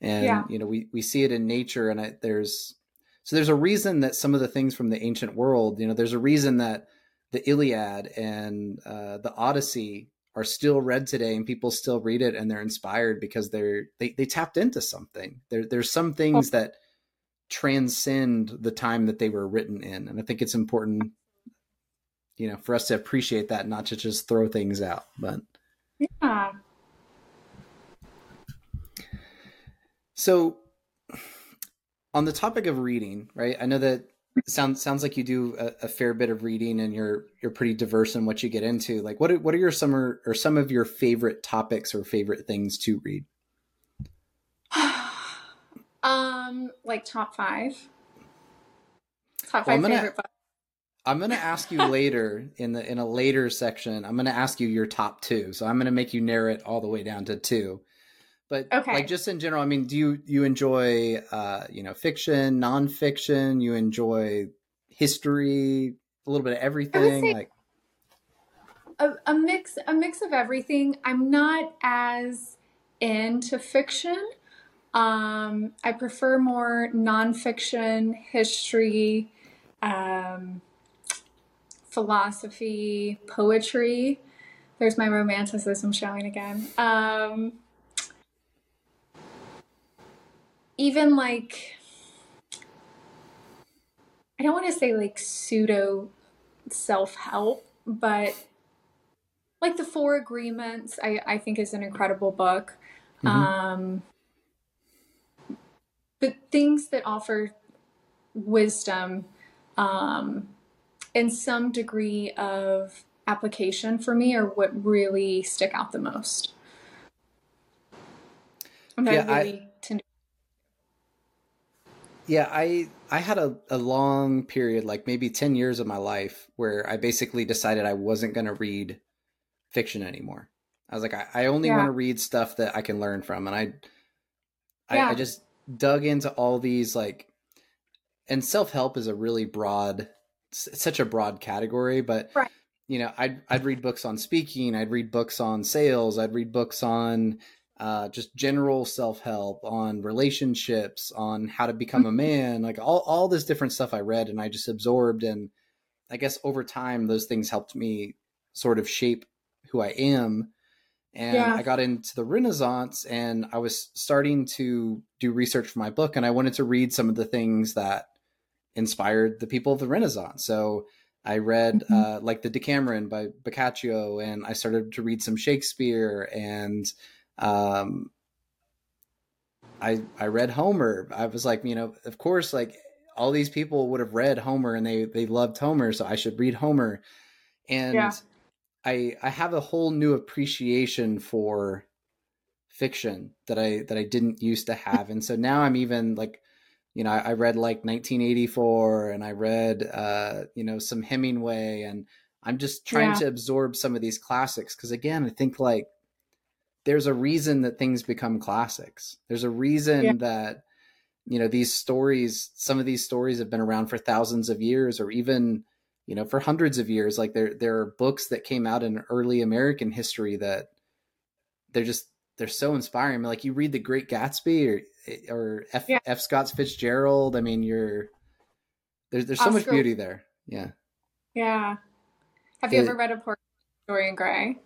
and Yeah. you know we we see it in nature and I, there's so there's a reason that some of the things from the ancient world you know there's a reason that the iliad and uh, the odyssey are still read today and people still read it and they're inspired because they're they, they tapped into something there there's some things that transcend the time that they were written in and i think it's important you know for us to appreciate that not to just throw things out but Yeah. So, on the topic of reading, right? I know that sounds sounds like you do a, a fair bit of reading, and you're you're pretty diverse in what you get into. Like, what are, what are your some or, some of your favorite topics or favorite things to read? um, like top five. Top Well, five gonna- favorite books. I'm gonna ask you later in the in a later section. I'm gonna ask you your top two. So I'm gonna make you narrow it all the way down to two. But Okay. like just in general, I mean, do you you enjoy uh, you know fiction, nonfiction? You enjoy history, a little bit of everything. like a, a mix a mix of everything. I'm not as into fiction. Um, I prefer more nonfiction, history, um, philosophy, poetry. There's my romanticism showing again. Um, even like, I don't want to say like pseudo self help, but like the Four Agreements, I, I think is an incredible book. Mhm. Um, but things that offer wisdom um, and some degree of application for me are what really stick out the most. And Yeah, I- I tend to Yeah, I I had a, a long period, like maybe ten years of my life, where I basically decided I wasn't going to read fiction anymore. I was like, I, I only Yeah. want to read stuff that I can learn from, and I, I, I just dug into all these like, and self help is a really broad, it's such a broad category, but Right. you know, I'd I'd read books on speaking, I'd read books on sales, I'd read books on uh, just general self help, on relationships, on how to become a man, like all all this different stuff I read, and I just absorbed, and I guess over time those things helped me sort of shape who I am. And Yeah. I got into the Renaissance, and I was starting to do research for my book, and I wanted to read some of the things that inspired the people of the Renaissance. So I read Mhm. uh, like the Decameron by Boccaccio, and I started to read some Shakespeare, and um, I I read Homer. I was like, you know, of course, like all these people would have read Homer, and they they loved Homer, so I should read Homer. And Yeah. I I have a whole new appreciation for fiction that I that I didn't used to have, and so now I'm even like you know, I, I read like 1984 and I read, uh, you know, some Hemingway and I'm just trying Yeah. to absorb some of these classics. Cause again, I think like there's a reason that things become classics. There's a reason Yeah. that, you know, these stories, some of these stories have been around for thousands of years or even, you know, for hundreds of years. Like there, there are books that came out in early American history that they're just, they're so inspiring. I mean, like you read The Great Gatsby or or F, Yeah. F. Scott Fitzgerald. I mean, you're there's there's so much beauty there. Yeah. Yeah. Have you ever read a portrait of Dorian Gray?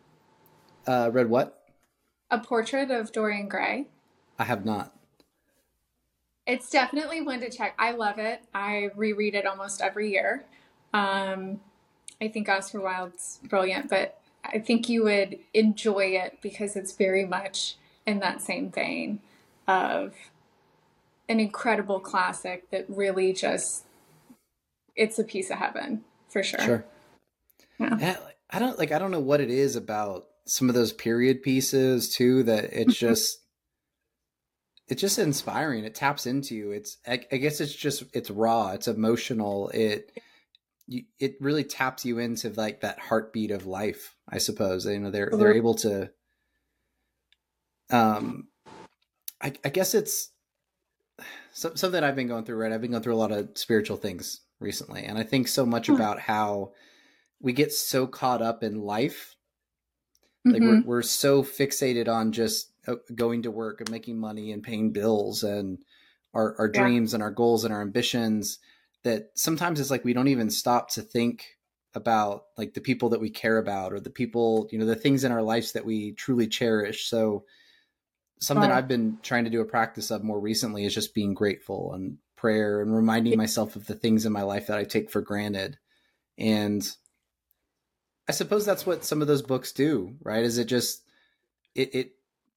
Uh, read what? A Portrait of Dorian Gray? I have not. It's definitely one to check. I love it. I reread it almost every year. Um, I think Oscar Wilde's brilliant, but I think you would enjoy it because it's very much in that same vein of an incredible classic that really just it's a piece of heaven for sure. Sure. Yeah. I don't like I don't know what it is about some of those period pieces too that it's mm-hmm. just it's just inspiring. It taps into you. It's I, I guess it's just it's raw. It's emotional. It you, it really taps you into like that heartbeat of life. I suppose you know they're they're able to. Um, I, I guess it's something I've been going through. Right, I've been going through a lot of spiritual things recently, and I think so much about how we get so caught up in life. Like mm-hmm. we're we're so fixated on just uh, going to work and making money and paying bills and our our yeah. dreams and our goals and our ambitions that sometimes it's like we don't even stop to think about like the people that we care about or the people you know the things in our lives that we truly cherish so something i've been trying to do a practice of more recently is just being grateful and prayer and reminding myself of the things in my life that i take for granted and i suppose that's what some of those books do right is it just it, it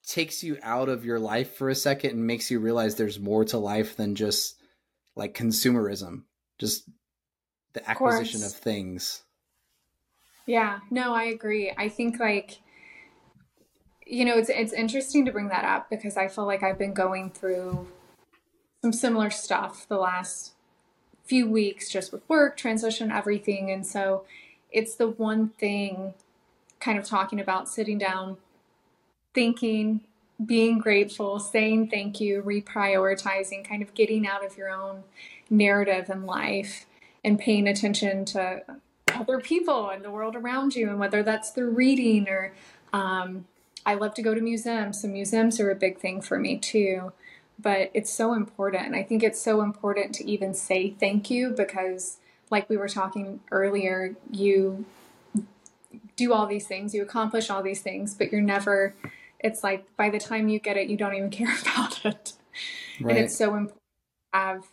takes you out of your life for a second and makes you realize there's more to life than just like consumerism just the acquisition of, of things. Yeah, no, I agree. I think like you know, it's it's interesting to bring that up because I feel like I've been going through some similar stuff the last few weeks just with work, transition, everything. And so it's the one thing kind of talking about sitting down, thinking, being grateful, saying thank you, reprioritizing, kind of getting out of your own narrative in life and paying attention to other people and the world around you, and whether that's through reading or um, I love to go to museums. So, museums are a big thing for me too. But it's so important. I think it's so important to even say thank you because, like we were talking earlier, you do all these things, you accomplish all these things, but you're never, it's like by the time you get it, you don't even care about it. Right. And it's so important to have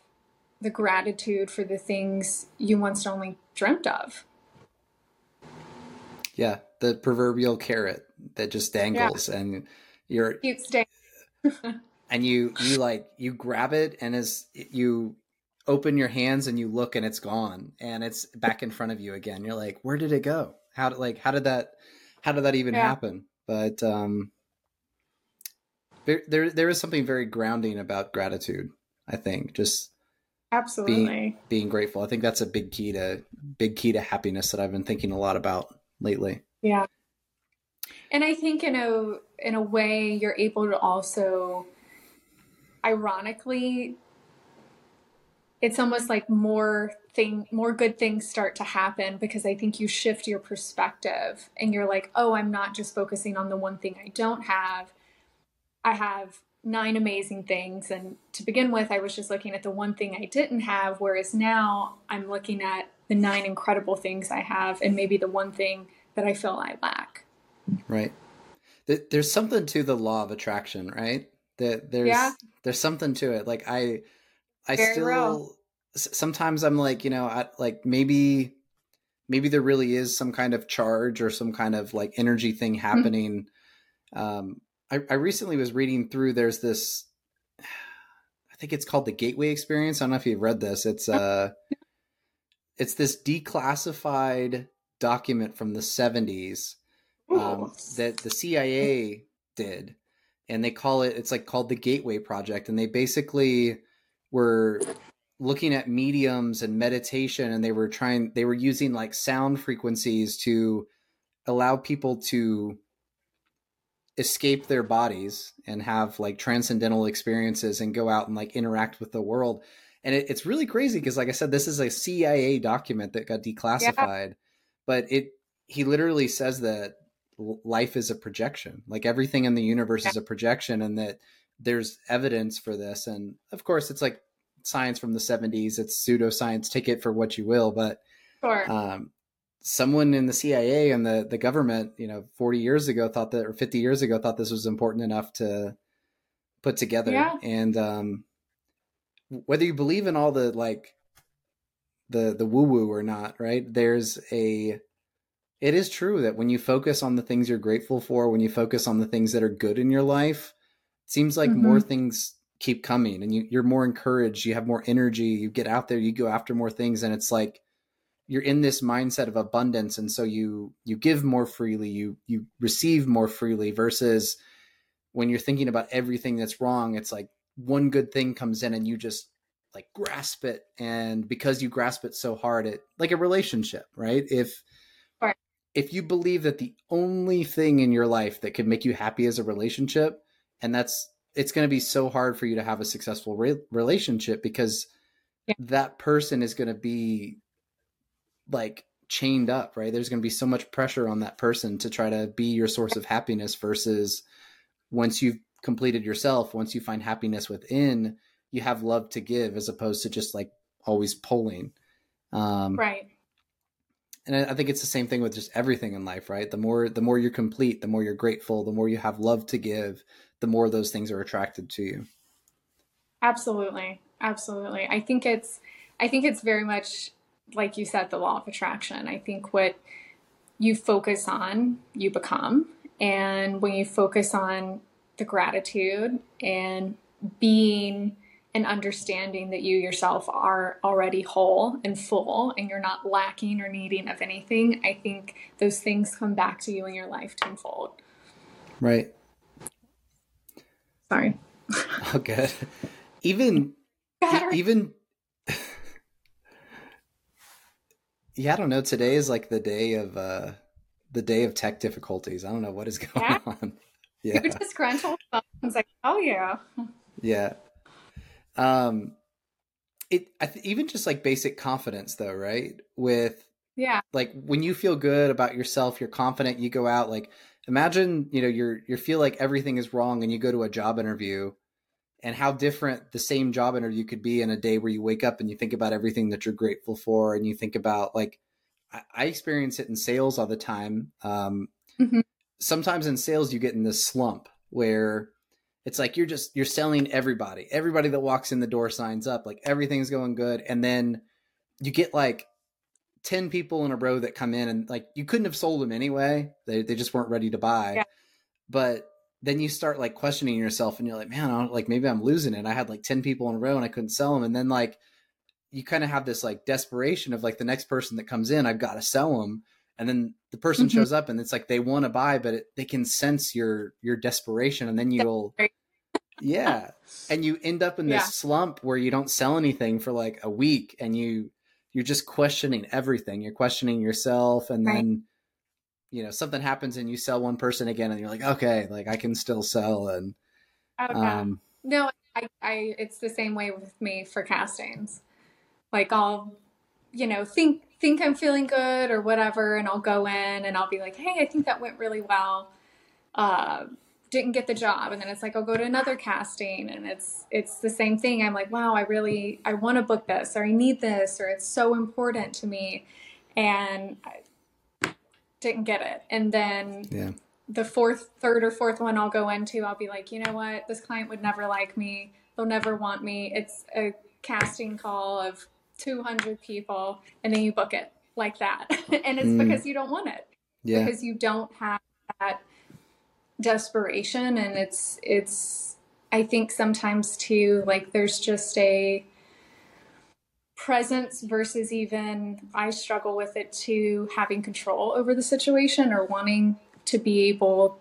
the gratitude for the things you once only dreamt of. Yeah, the proverbial carrot that just dangles yeah. and you're keeps and you you like you grab it and as you open your hands and you look and it's gone and it's back in front of you again. You're like, where did it go? How did like how did that how did that even yeah. happen? But um there, there there is something very grounding about gratitude, I think. Just Absolutely. Being, being grateful. I think that's a big key to big key to happiness that I've been thinking a lot about lately. Yeah. And I think in a in a way you're able to also ironically it's almost like more thing more good things start to happen because I think you shift your perspective and you're like, "Oh, I'm not just focusing on the one thing I don't have. I have nine amazing things. And to begin with, I was just looking at the one thing I didn't have, whereas now I'm looking at the nine incredible things I have and maybe the one thing that I feel I lack. Right. There's something to the law of attraction, right? That there's yeah. there's something to it. Like I I Very still real. sometimes I'm like, you know, I, like maybe maybe there really is some kind of charge or some kind of like energy thing mm-hmm. happening mm-hmm. um I, I recently was reading through. There's this, I think it's called the Gateway Experience. I don't know if you've read this. It's uh, it's this declassified document from the 70s um, that the CIA did, and they call it. It's like called the Gateway Project, and they basically were looking at mediums and meditation, and they were trying. They were using like sound frequencies to allow people to escape their bodies and have like transcendental experiences and go out and like interact with the world. And it, it's really crazy because, like I said, this is a CIA document that got declassified, yeah. but it he literally says that life is a projection, like everything in the universe is a projection, and that there's evidence for this. And of course, it's like science from the 70s. It's pseudoscience. Take it for what you will, but sure. um, someone in the CIA and the the government, you know, 40 years ago thought that or 50 years ago thought this was important enough to put together Yeah. and um whether you believe in all the like the the woo woo or not, right? There's a it is true that when you focus on the things you're grateful for, when you focus on the things that are good in your life, it seems like Mhm. more things keep coming and you, you're more encouraged, you have more energy, you get out there, you go after more things, and it's like you're in this mindset of abundance and so you you give more freely, you you receive more freely versus when you're thinking about everything that's wrong, it's like one good thing comes in and you just like grasp it and because you grasp it so hard it like a relationship right if. If you believe that the only thing in your life that could make you happy is a relationship and that's it's going to be so hard for you to have a successful re- relationship because Yeah. that person is going to be like chained up right there's going to be so much pressure on that person to try to be your source of happiness versus once you've completed yourself once you find happiness within you have love to give as opposed to just like always pulling um Right. And I think it's the same thing with just everything in life, right? The more the more you're complete, the more you're grateful, the more you have love to give, the more those things are attracted to you. Absolutely. Absolutely. I think it's I think it's very much like you said the law of attraction. I think what you focus on, you become. And when you focus on the gratitude and being and understanding that you yourself are already whole and full and you're not lacking or needing of anything, I think those things come back to you in your life tenfold. Right. Sorry. Oh, good. Even Better. even yeah, I don't know. Today is like the day of uh the day of tech difficulties. I don't know what is going Yeah? on. Yeah. You're disgruntled. I was like, oh yeah. Yeah. Um it I th- even just like basic confidence though, right? With Yeah. like when you feel good about yourself, you're confident, you go out like imagine, you know, you're you feel like everything is wrong and you go to a job interview and how different the same job interview could be in a day where you wake up and you think about everything that you're grateful for and you think about like I, I experience it in sales all the time. Um Mhm. sometimes in sales you get in this slump where it's like you're just you're selling everybody. Everybody that walks in the door signs up, like everything's going good and then you get like 10 people in a row that come in and like you couldn't have sold them anyway. They they just weren't ready to buy. Yeah. But then you start like questioning yourself and you're like, man, I don't, like maybe I'm losing it. I had like 10 people in a row and I couldn't sell them. And then like you kind of have this like desperation of like the next person that comes in, I've got to sell them. And then the person Mhm. shows up and it's like they want to buy, but it, they can sense your your desperation, and then you'll, Right. Yeah, and you end up in this Yeah. slump where you don't sell anything for like a week, and you you're just questioning everything. You're questioning yourself, and Right. then you know something happens, and you sell one person again, and you're like, okay, like I can still sell, and Oh, yeah. um, No, I, I, it's the same way with me for castings. Like I'll, you know, think think I'm feeling good or whatever, and I'll go in and I'll be like, hey, I think that went really well. Uh, didn't get the job, and then it's like I'll go to another casting, and it's it's the same thing. I'm like, wow, I really I want to book this, or I need this, or it's so important to me, and I didn't get it, and then yeah, the fourth, third or fourth one I'll go into, I'll be like, you know what? This client would never like me. They'll never want me. It's a casting call of 200 people, and then you book it like that. and it's Mm. because you don't want it, yeah, because you don't have that desperation. And it's, it's, I think sometimes too, like there's just a presence versus even, I struggle with it too, having control over the situation or wanting to be able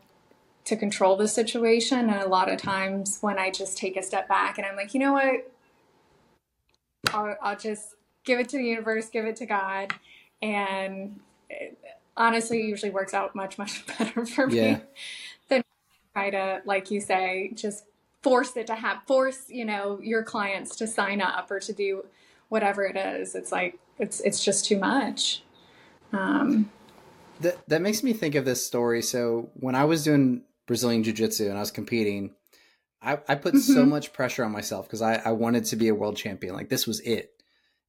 to control the situation. And a lot of times when I just take a step back and I'm like, you know what? I'll, I'll just give it to the universe, give it to God. And it, honestly, it usually works out much, much better for me. Try to, like you say, just force it to have, force, you know, your clients to sign up or to do whatever it is. It's like, it's, it's just too much. Um, That that makes me think of this story. So when I was doing Brazilian Jiu Jitsu and I was competing, I, I put so Mhm. much pressure on myself because I, I wanted to be a world champion. Like this was it.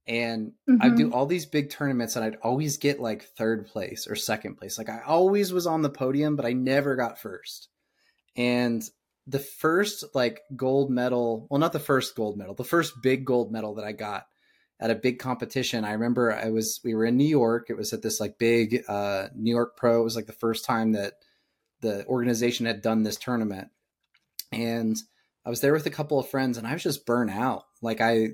And mm-hmm. I'd do all these big tournaments and I'd always get like third place or second place. Like I always was on the podium, but I never got first. And the first like gold medal, well, not the first gold medal, the first big gold medal that I got at a big competition. I remember I was, we were in New York. It was at this like big uh, New York Pro. It was like the first time that the organization had done this tournament. And I was there with a couple of friends and I was just burnt out. Like I,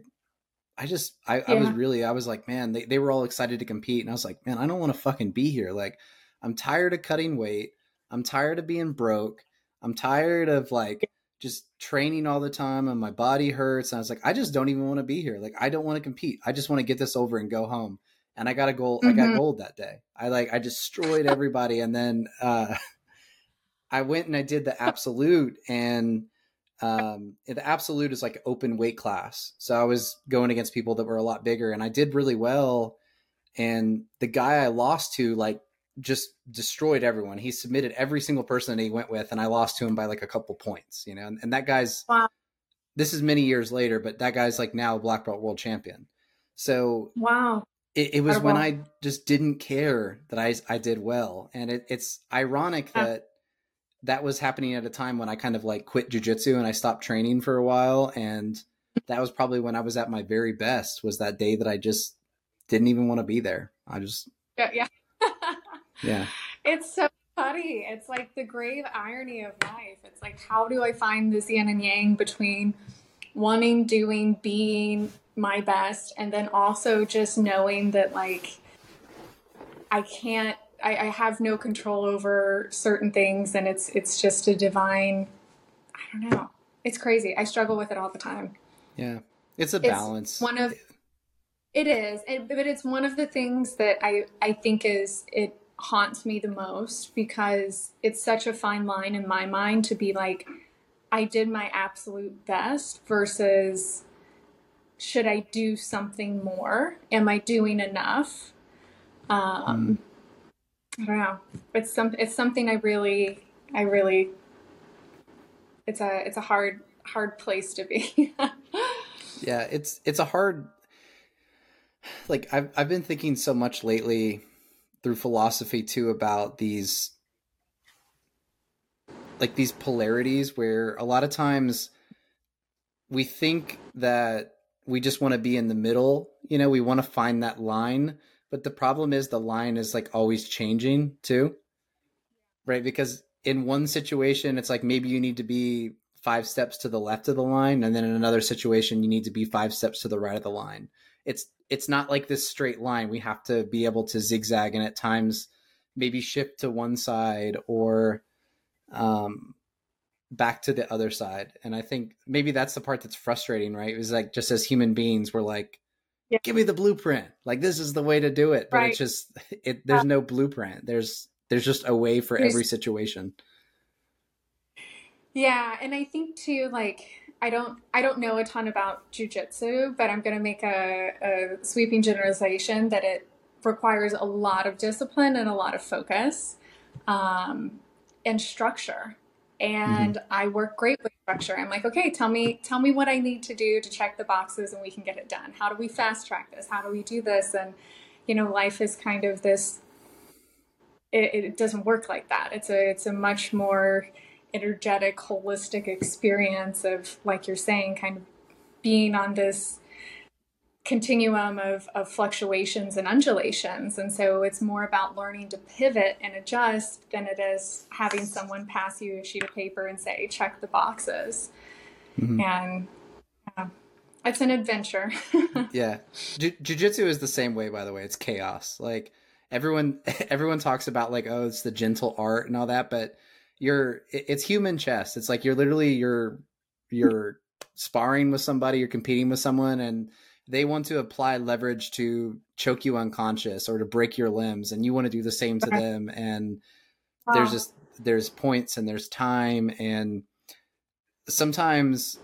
I just, I, yeah. I was really, I was like, man, they, they were all excited to compete. And I was like, man, I don't want to fucking be here. Like, I'm tired of cutting weight. I'm tired of being broke. I'm tired of like just training all the time and my body hurts. And I was like, I just don't even want to be here. Like, I don't want to compete. I just want to get this over and go home. And I got a goal. Mm-hmm. I got mm-hmm. gold that day. I like, I destroyed everybody. and then, uh, I went and I did the absolute and um, the absolute is like open weight class. So I was going against people that were a lot bigger and I did really well. And the guy I lost to like just destroyed everyone. He submitted every single person that he went with and I lost to him by like a couple points, you know, and, and that guy's, wow. this is many years later, but that guy's like now a black belt world champion. So wow. It, it was when I just didn't care that I, I did well. And it, it's ironic that that was happening at a time when I kind of like quit jujitsu and I stopped training for a while. And that was probably when I was at my very best was that day that I just didn't even want to be there. I just, yeah, yeah. Yeah. It's so funny. It's like the grave irony of life. It's like, how do I find this yin and yang between wanting, doing, being my best, and then also just knowing that like I can't I, I have no control over certain things, and it's it's just a divine. I don't know. It's crazy. I struggle with it all the time. Yeah, it's a balance. It's one of it is, it, but it's one of the things that I I think is it haunts me the most because it's such a fine line in my mind to be like I did my absolute best versus should I do something more? Am I doing enough? Um, mm. I don't know. It's some it's something I really I really it's a it's a hard hard place to be. yeah, it's it's a hard like I've I've been thinking so much lately through philosophy too about these like these polarities where a lot of times we think that we just want to be in the middle, you know, we want to find that line but the problem is the line is like always changing too. Right? Because in one situation it's like maybe you need to be five steps to the left of the line and then in another situation you need to be five steps to the right of the line. It's it's not like this straight line. We have to be able to zigzag and at times maybe shift to one side or um back to the other side. And I think maybe that's the part that's frustrating, right? It was like just as human beings, we're like, yeah. give me the blueprint. Like this is the way to do it. But right. it's just it there's no blueprint. There's there's just a way for there's, every situation. Yeah, and I think too like I don't I don't know a ton about jujitsu, but I'm gonna make a, a sweeping generalization that it requires a lot of discipline and a lot of focus um, and structure and mm-hmm. I work great with structure. I'm like, okay, tell me, tell me what I need to do to check the boxes, and we can get it done. How do we fast track this? How do we do this? And you know, life is kind of this. It, it doesn't work like that. It's a it's a much more energetic, holistic experience of, like you're saying, kind of being on this continuum of, of fluctuations and undulations. And so it's more about learning to pivot and adjust than it is having someone pass you a sheet of paper and say, check the boxes. Mm-hmm. And yeah, it's an adventure. yeah. Jiu- Jiu-jitsu is the same way, by the way. It's chaos. Like everyone, everyone talks about like, oh, it's the gentle art and all that, but you're, it's human chess. It's like, you're literally, you're, you're sparring with somebody, you're competing with someone and, they want to apply leverage to choke you unconscious or to break your limbs and you want to do the same to them and wow. there's just there's points and there's time and sometimes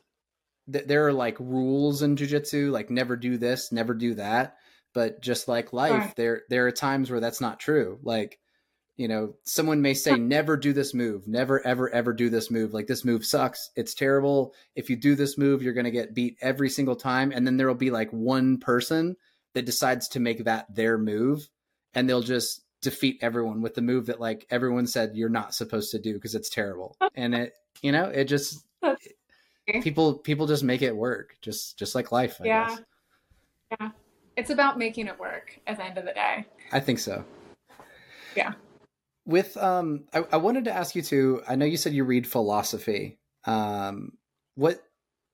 th- there are like rules in jiu-jitsu like never do this never do that but just like life right. there there are times where that's not true like you know, someone may say, never do this move, never, ever, ever do this move. Like this move sucks. It's terrible. If you do this move, you're going to get beat every single time. And then there will be like one person that decides to make that their move and they'll just defeat everyone with the move that like everyone said you're not supposed to do because it's terrible and it you know it just people people just make it work just just like life I yeah guess. yeah it's about making it work at the end of the day i think so yeah with um I, I wanted to ask you too i know you said you read philosophy um what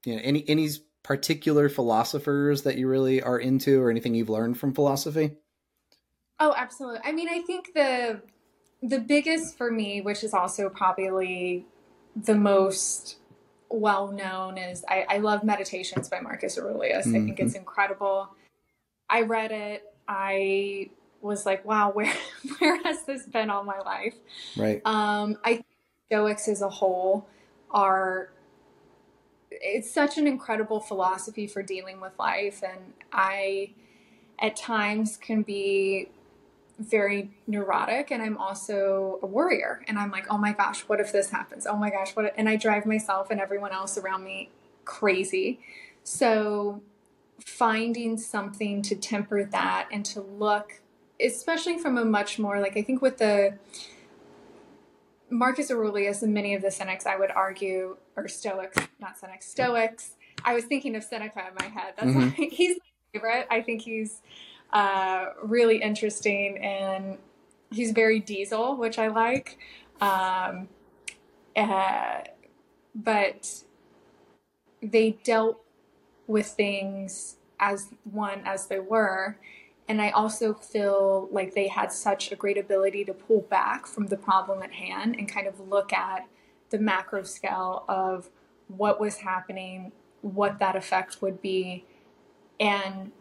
you know any any particular philosophers that you really are into or anything you've learned from philosophy Oh, absolutely. I mean, I think the the biggest for me, which is also probably the most well known, is I, I love Meditations by Marcus Aurelius. Mm-hmm. I think it's mm-hmm. incredible. I read it. I was like, wow, where where has this been all my life? Right. Um, I Stoics as a whole are it's such an incredible philosophy for dealing with life, and I at times can be very neurotic and I'm also a worrier. And I'm like, oh my gosh, what if this happens? Oh my gosh, what? And I drive myself and everyone else around me crazy. So finding something to temper that and to look, especially from a much more like, I think with the Marcus Aurelius and many of the Cynics, I would argue, or Stoics, not Cynics, Stoics. I was thinking of Seneca in my head. That's mm-hmm. why he's my favorite. I think he's uh, really interesting and he's very diesel, which I like. Um, uh, but they dealt with things as one as they were. And I also feel like they had such a great ability to pull back from the problem at hand and kind of look at the macro scale of what was happening, what that effect would be, and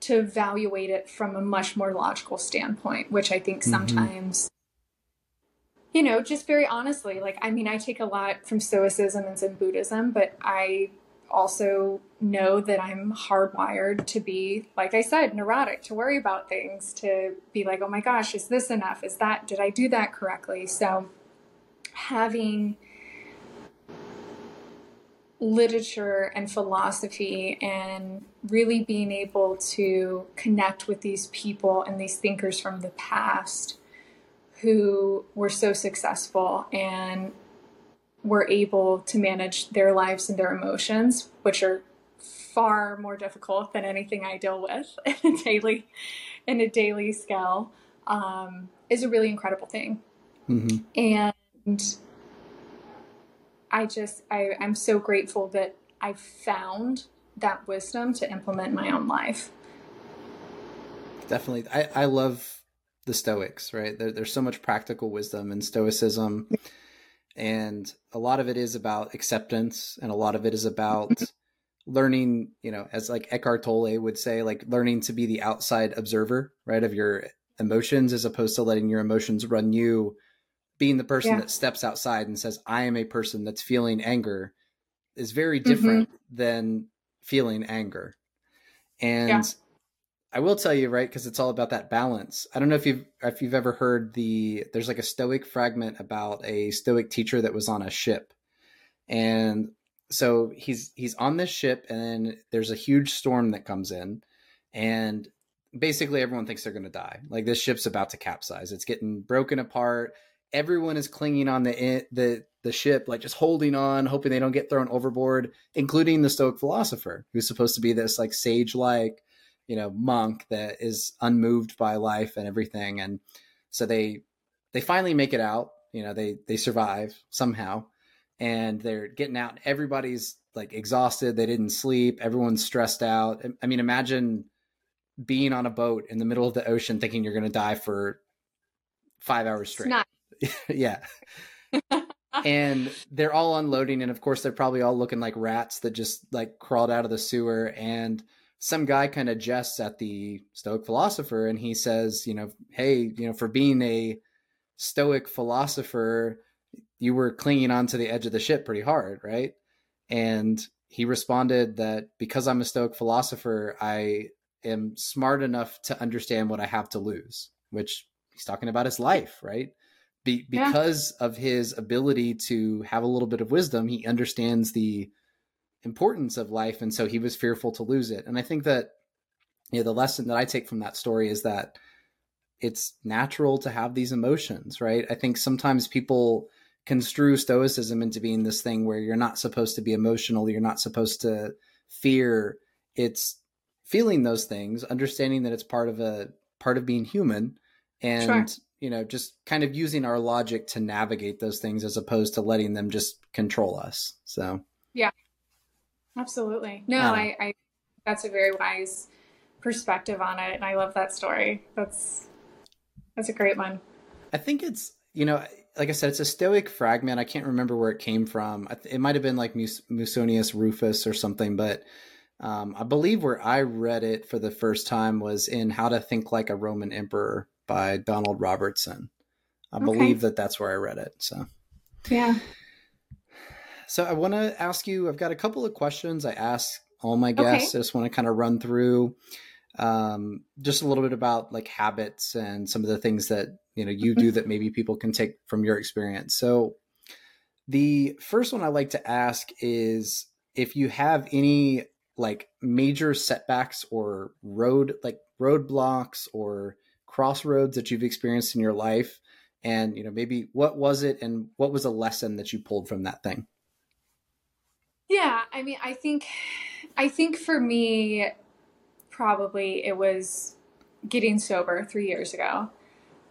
to evaluate it from a much more logical standpoint, which I think mm-hmm. sometimes, mm-hmm. you know, just very honestly, like, I mean, I take a lot from Stoicism and Zen Buddhism, but I also know that I'm hardwired to be, like I said, neurotic, to worry about things, to be like, oh my gosh, is this enough? Is that, did I do that correctly? So having literature and philosophy and really being able to connect with these people and these thinkers from the past who were so successful and were able to manage their lives and their emotions, which are far more difficult than anything I deal with in a daily in a daily scale, um, is a really incredible thing. Mm-hmm. And I just I, I'm so grateful that I found that wisdom to implement my own life. Definitely. I, I love the Stoics, right? There, there's so much practical wisdom in Stoicism. And a lot of it is about acceptance, and a lot of it is about learning, you know, as like Eckhart Tolle would say, like learning to be the outside observer, right, of your emotions as opposed to letting your emotions run you being the person yeah. that steps outside and says i am a person that's feeling anger is very different mm-hmm. than feeling anger and yeah. I will tell you right because it's all about that balance. I don't know if you've if you've ever heard the there's like a stoic fragment about a stoic teacher that was on a ship. And so he's he's on this ship and then there's a huge storm that comes in and basically everyone thinks they're going to die. Like this ship's about to capsize. It's getting broken apart. Everyone is clinging on the the the ship, like just holding on, hoping they don't get thrown overboard, including the Stoic philosopher, who's supposed to be this like sage like, you know, monk that is unmoved by life and everything. And so they they finally make it out. You know, they they survive somehow, and they're getting out. Everybody's like exhausted. They didn't sleep. Everyone's stressed out. I mean, imagine being on a boat in the middle of the ocean, thinking you're going to die for five hours straight. yeah. and they're all unloading and of course they're probably all looking like rats that just like crawled out of the sewer and some guy kind of jests at the stoic philosopher and he says you know hey you know for being a stoic philosopher you were clinging onto the edge of the ship pretty hard right and he responded that because i'm a stoic philosopher i am smart enough to understand what i have to lose which he's talking about his life right be, because yeah. of his ability to have a little bit of wisdom, he understands the importance of life, and so he was fearful to lose it. And I think that you know, the lesson that I take from that story is that it's natural to have these emotions, right? I think sometimes people construe stoicism into being this thing where you're not supposed to be emotional, you're not supposed to fear. It's feeling those things, understanding that it's part of a part of being human and sure. you know, just kind of using our logic to navigate those things as opposed to letting them just control us. So Yeah. Absolutely. No, I, I that's a very wise perspective on it and I love that story. That's that's a great one. I think it's, you know, like I said, it's a Stoic fragment. I can't remember where it came from. It might have been like Mus- Musonius Rufus or something, but um, I believe where I read it for the first time was in How to Think Like a Roman Emperor by Donald Robertson. I okay. believe that that's where I read it. So, yeah. So I want to ask you. I've got a couple of questions I ask all my guests. Okay. I just want to kind of run through um, just a little bit about like habits and some of the things that you know you do mm-hmm. that maybe people can take from your experience. So the first one I like to ask is if you have any like major setbacks or road like roadblocks or crossroads that you've experienced in your life and you know maybe what was it and what was a lesson that you pulled from that thing yeah i mean i think i think for me probably it was getting sober three years ago,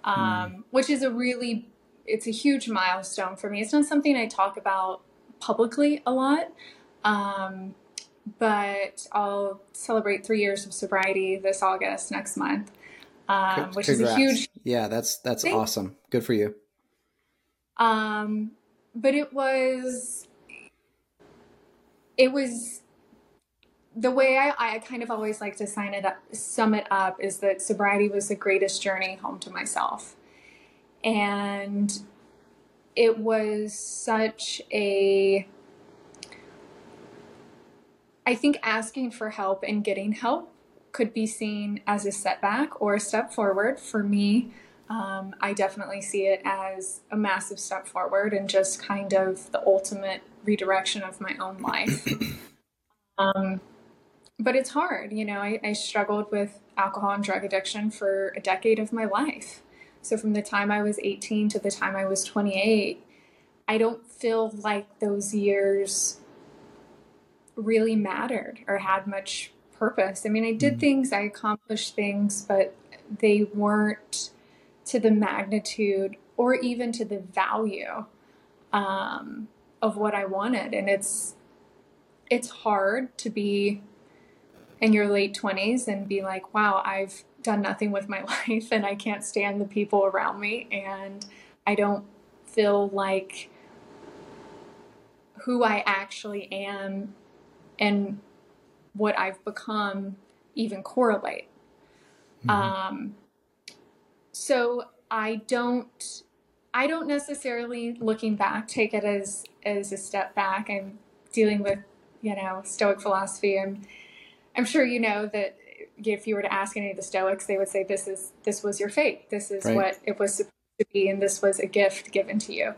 um, mm. which is a really it's a huge milestone for me. It's not something I talk about publicly a lot, um, but I'll celebrate three years of sobriety this August next month, um, which Congrats. is a huge. Yeah, that's that's thing. awesome. Good for you. Um, but it was it was the way I, I kind of always like to sign it up, sum it up is that sobriety was the greatest journey home to myself. And it was such a, I think asking for help and getting help could be seen as a setback or a step forward. For me, um, I definitely see it as a massive step forward and just kind of the ultimate redirection of my own life. Um, but it's hard. You know, I, I struggled with alcohol and drug addiction for a decade of my life. So from the time I was 18 to the time I was 28, I don't feel like those years really mattered or had much purpose. I mean, I did mm-hmm. things, I accomplished things, but they weren't to the magnitude or even to the value um, of what I wanted. And it's it's hard to be in your late 20s and be like, wow, I've done nothing with my life and I can't stand the people around me and I don't feel like who I actually am and what I've become even correlate. Mm-hmm. Um, so I don't I don't necessarily looking back take it as as a step back. I'm dealing with, you know, stoic philosophy. I'm I'm sure you know that if you were to ask any of the Stoics, they would say this is this was your fate. This is right. what it was supposed to be, and this was a gift given to you.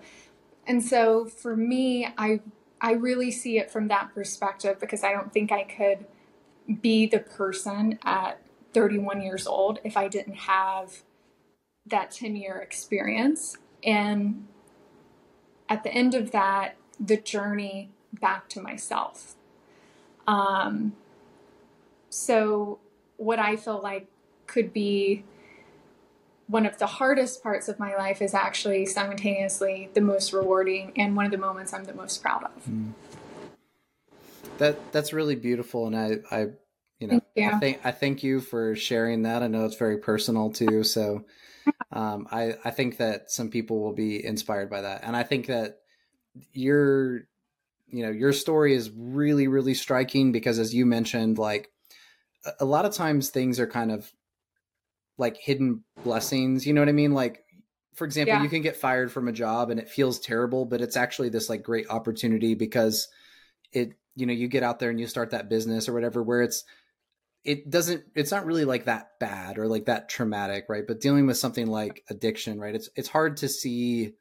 And so for me, I I really see it from that perspective because I don't think I could be the person at 31 years old if I didn't have that 10 year experience. And at the end of that, the journey back to myself. Um, so, what I feel like could be one of the hardest parts of my life is actually simultaneously the most rewarding and one of the moments I'm the most proud of. Mm. That that's really beautiful, and I, I you know, you. I think I thank you for sharing that. I know it's very personal too, so um, I I think that some people will be inspired by that, and I think that your you know your story is really really striking because as you mentioned, like a lot of times things are kind of like hidden blessings. You know what I mean? Like, for example, yeah. you can get fired from a job and it feels terrible, but it's actually this like great opportunity because it, you know, you get out there and you start that business or whatever where it's, it doesn't, it's not really like that bad or like that traumatic, right? But dealing with something like addiction, right? It's, it's hard to see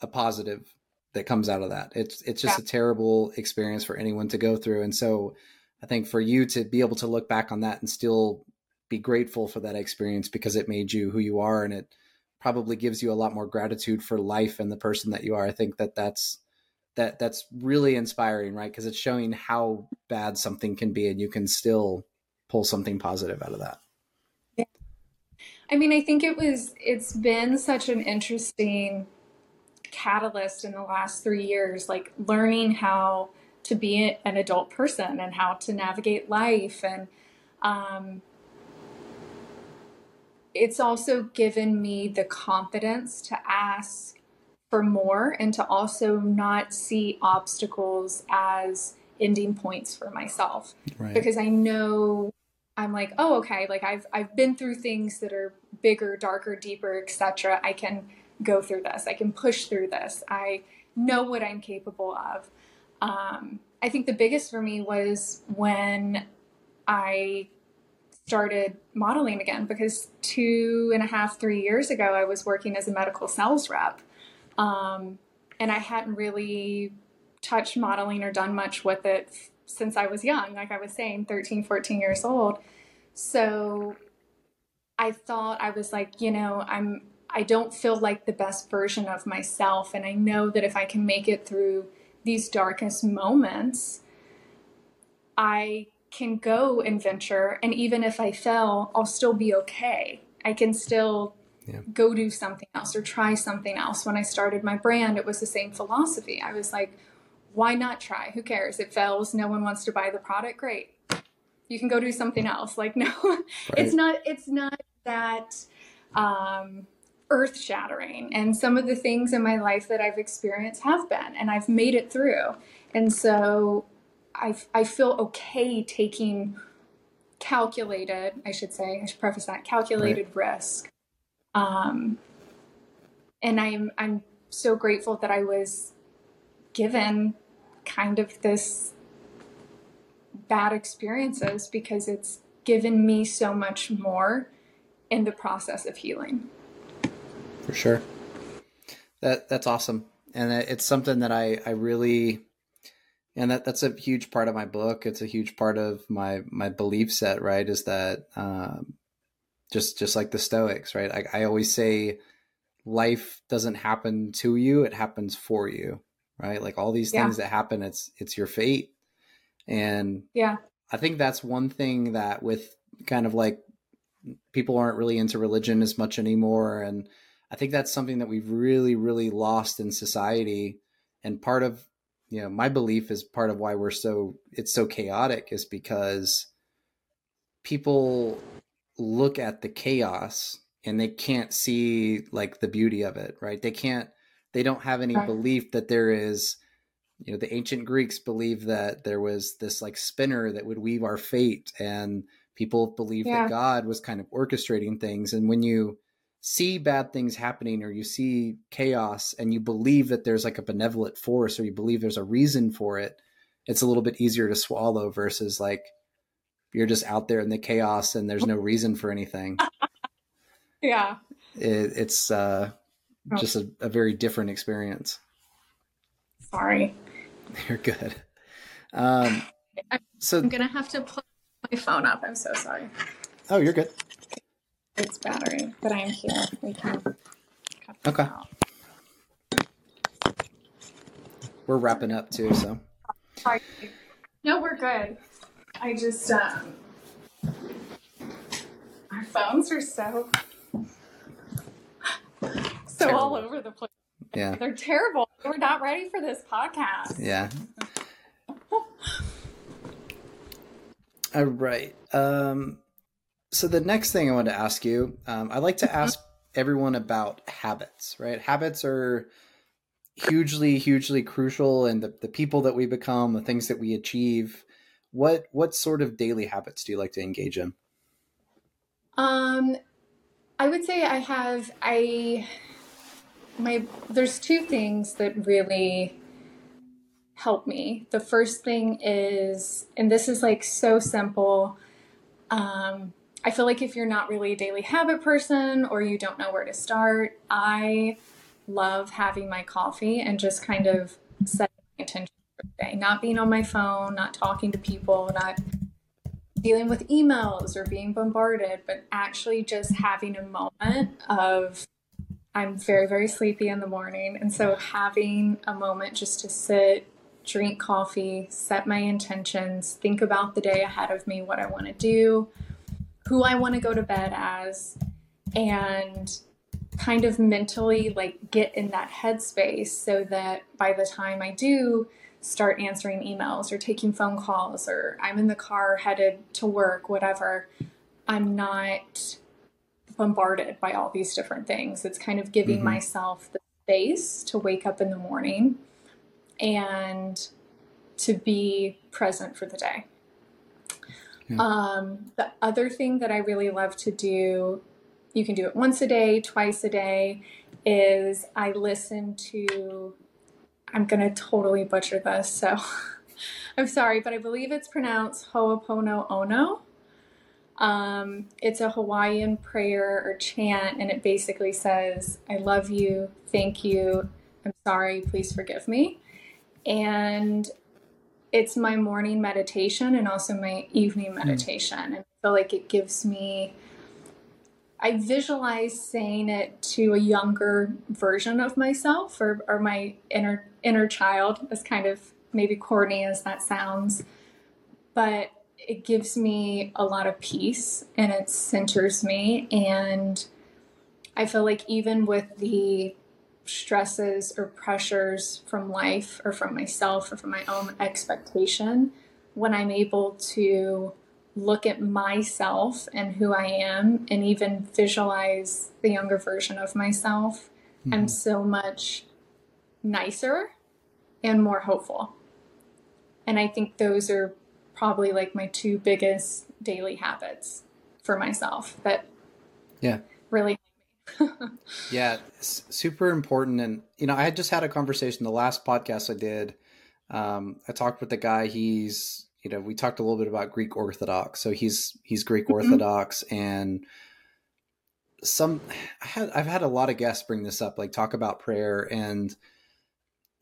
a positive that comes out of that. It's, it's just yeah. a terrible experience for anyone to go through. And so, I think for you to be able to look back on that and still be grateful for that experience because it made you who you are and it probably gives you a lot more gratitude for life and the person that you are. I think that that's that that's really inspiring, right? Because it's showing how bad something can be and you can still pull something positive out of that. Yeah. I mean, I think it was it's been such an interesting catalyst in the last 3 years like learning how to be an adult person and how to navigate life and um, it's also given me the confidence to ask for more and to also not see obstacles as ending points for myself right. because I know I'm like, oh, okay, like I've I've been through things that are bigger, darker, deeper, etc. I can go through this. I can push through this. I know what I'm capable of. Um, I think the biggest for me was when I started modeling again because two and a half, three years ago, I was working as a medical sales rep. Um, and I hadn't really touched modeling or done much with it since I was young, like I was saying, 13, 14 years old. So I thought I was like, you know, I'm I don't feel like the best version of myself and I know that if I can make it through these darkest moments, I can go and venture and even if I fail, I'll still be okay. I can still yeah. go do something else or try something else. When I started my brand, it was the same philosophy. I was like, why not try? Who cares? It fails. No one wants to buy the product. Great. You can go do something else. Like, no, right. it's not, it's not that, um, earth shattering. And some of the things in my life that I've experienced have been, and I've made it through. And so I, I feel okay taking calculated, I should say, I should preface that, calculated right. risk. Um, and I'm, I'm so grateful that I was given kind of this bad experiences because it's given me so much more in the process of healing. For sure. That that's awesome. And it's something that I I really and that that's a huge part of my book. It's a huge part of my my belief set, right? Is that um, just just like the Stoics, right? I, I always say life doesn't happen to you; it happens for you right? Like all these things yeah. that happen, it's it's your fate. And yeah, I think that's one thing that with kind of like people aren't really into religion as much anymore. And I think that's something that we've really, really lost in society. And part of, you know, my belief is part of why we're so, it's so chaotic is because people look at the chaos and they can't see like the beauty of it, right? They can't, they don't have any right. belief that there is you know the ancient greeks believed that there was this like spinner that would weave our fate and people believe yeah. that god was kind of orchestrating things and when you see bad things happening or you see chaos and you believe that there's like a benevolent force or you believe there's a reason for it it's a little bit easier to swallow versus like you're just out there in the chaos and there's no reason for anything yeah it, it's uh Oh. just a, a very different experience. Sorry. You're good. Um, so I'm gonna have to plug my phone up. I'm so sorry. Oh, you're good. It's battery, but I am here. We can. Okay. We're wrapping up too, so. Sorry. No, we're good. I just um, our phones are so so terrible. all over the place. Yeah. They're terrible. We're not ready for this podcast. Yeah. all right. Um, so the next thing I want to ask you, um, I like to mm-hmm. ask everyone about habits, right? Habits are hugely, hugely crucial and the, the people that we become, the things that we achieve. What what sort of daily habits do you like to engage in? Um I would say I have I my there's two things that really help me. The first thing is, and this is like so simple. Um, I feel like if you're not really a daily habit person or you don't know where to start, I love having my coffee and just kind of setting my intention for the day. Not being on my phone, not talking to people, not dealing with emails or being bombarded, but actually just having a moment of I'm very, very sleepy in the morning. And so having a moment just to sit, drink coffee, set my intentions, think about the day ahead of me, what I want to do, who I want to go to bed as, and kind of mentally like get in that headspace so that by the time I do start answering emails or taking phone calls or I'm in the car headed to work, whatever, I'm not bombarded by all these different things. It's kind of giving mm-hmm. myself the space to wake up in the morning and to be present for the day. Um, the other thing that I really love to do, you can do it once a day, twice a day, is I listen to, I'm going to totally butcher this, so I'm sorry, but I believe it's pronounced Ho'oponopono. Um, it's a Hawaiian prayer or chant, and it basically says, I love you, thank you, I'm sorry, please forgive me. And it's my morning meditation and also my evening hmm. meditation. Mm. And I feel like it gives me, I visualize saying it to a younger version of myself or, or my inner inner child, as kind of maybe corny as that sounds. But it gives me a lot of peace and it centers me. And I feel like even with the stresses or pressures from life or from myself or from my own expectation, when I'm able to look at myself and who I am and even visualize the younger version of myself, mm-hmm. I'm so much nicer and more hopeful. And I think those are probably like my two biggest daily habits for myself that yeah really yeah super important and you know i had just had a conversation the last podcast i did um, i talked with the guy he's you know we talked a little bit about greek orthodox so he's he's greek mm-hmm. orthodox and some I had i've had a lot of guests bring this up like talk about prayer and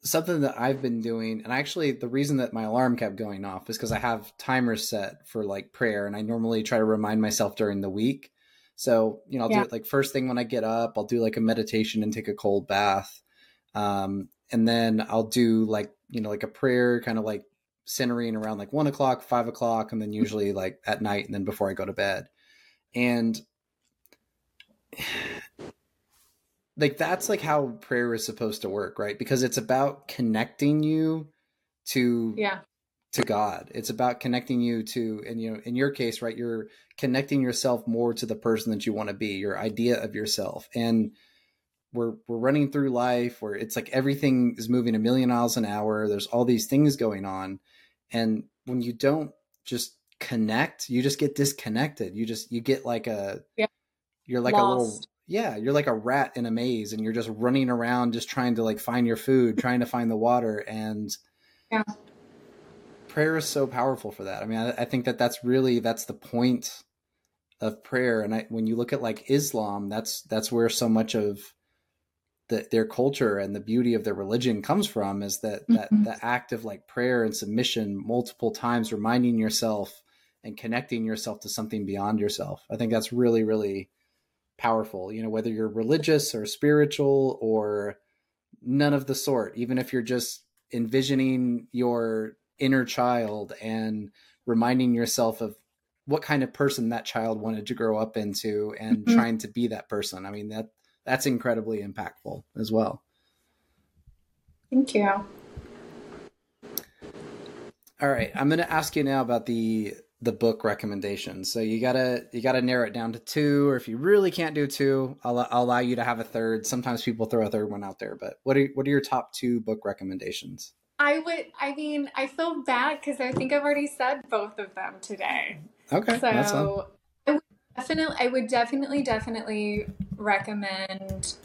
something that I've been doing, and actually the reason that my alarm kept going off is because I have timers set for like prayer, and I normally try to remind myself during the week. So you know, I'll yeah. do it like first thing when I get up. I'll do like a meditation and take a cold bath, um, and then I'll do like you know like a prayer, kind of like centering around like one o'clock, five o'clock, and then usually like at night, and then before I go to bed, and like that's like how prayer is supposed to work, right? Because it's about connecting you to yeah to God. It's about connecting you to, and you know, in your case, right, you're connecting yourself more to the person that you want to be, your idea of yourself. And we're we're running through life where it's like everything is moving a million miles an hour. There's all these things going on, and when you don't just connect, you just get disconnected. You just you get like a yeah. you're like Lost. a little yeah, you're like a rat in a maze and you're just running around just trying to like find your food, trying to find the water and yeah. Prayer is so powerful for that. I mean, I, I think that that's really that's the point of prayer and I, when you look at like Islam, that's that's where so much of the, their culture and the beauty of their religion comes from is that mm-hmm. that the act of like prayer and submission multiple times reminding yourself and connecting yourself to something beyond yourself. I think that's really really powerful, you know, whether you're religious or spiritual or none of the sort, even if you're just envisioning your inner child and reminding yourself of what kind of person that child wanted to grow up into and mm-hmm. trying to be that person. I mean, that that's incredibly impactful as well. Thank you. All right, I'm going to ask you now about the the book recommendations. So you gotta you gotta narrow it down to two, or if you really can't do two, I'll, I'll allow you to have a third. Sometimes people throw a third one out there, but what are what are your top two book recommendations? I would. I mean, I feel bad because I think I've already said both of them today. Okay, so I would definitely, I would definitely, definitely recommend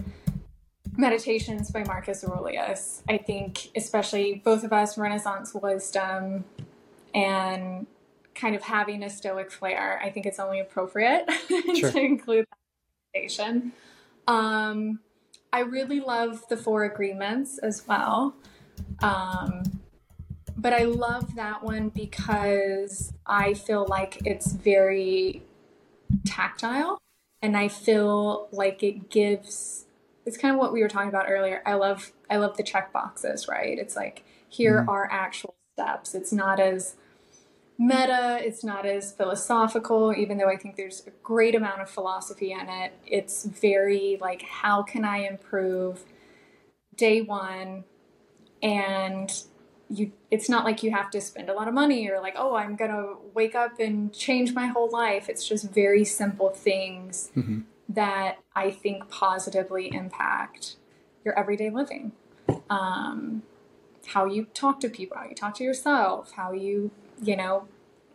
Meditations by Marcus Aurelius. I think, especially both of us, Renaissance wisdom and kind of having a stoic flair, I think it's only appropriate sure. to include that meditation. Um, I really love the Four Agreements as well. Um, but I love that one because I feel like it's very tactile and I feel like it gives it's kind of what we were talking about earlier. I love I love the check boxes, right? It's like here mm-hmm. are actual steps. It's not as meta, it's not as philosophical, even though I think there's a great amount of philosophy in it. It's very like, how can I improve day one? And you it's not like you have to spend a lot of money or like oh i'm gonna wake up and change my whole life. It's just very simple things mm-hmm. that i think positively impact your everyday living. Um, how you talk to people how you talk to yourself how you you know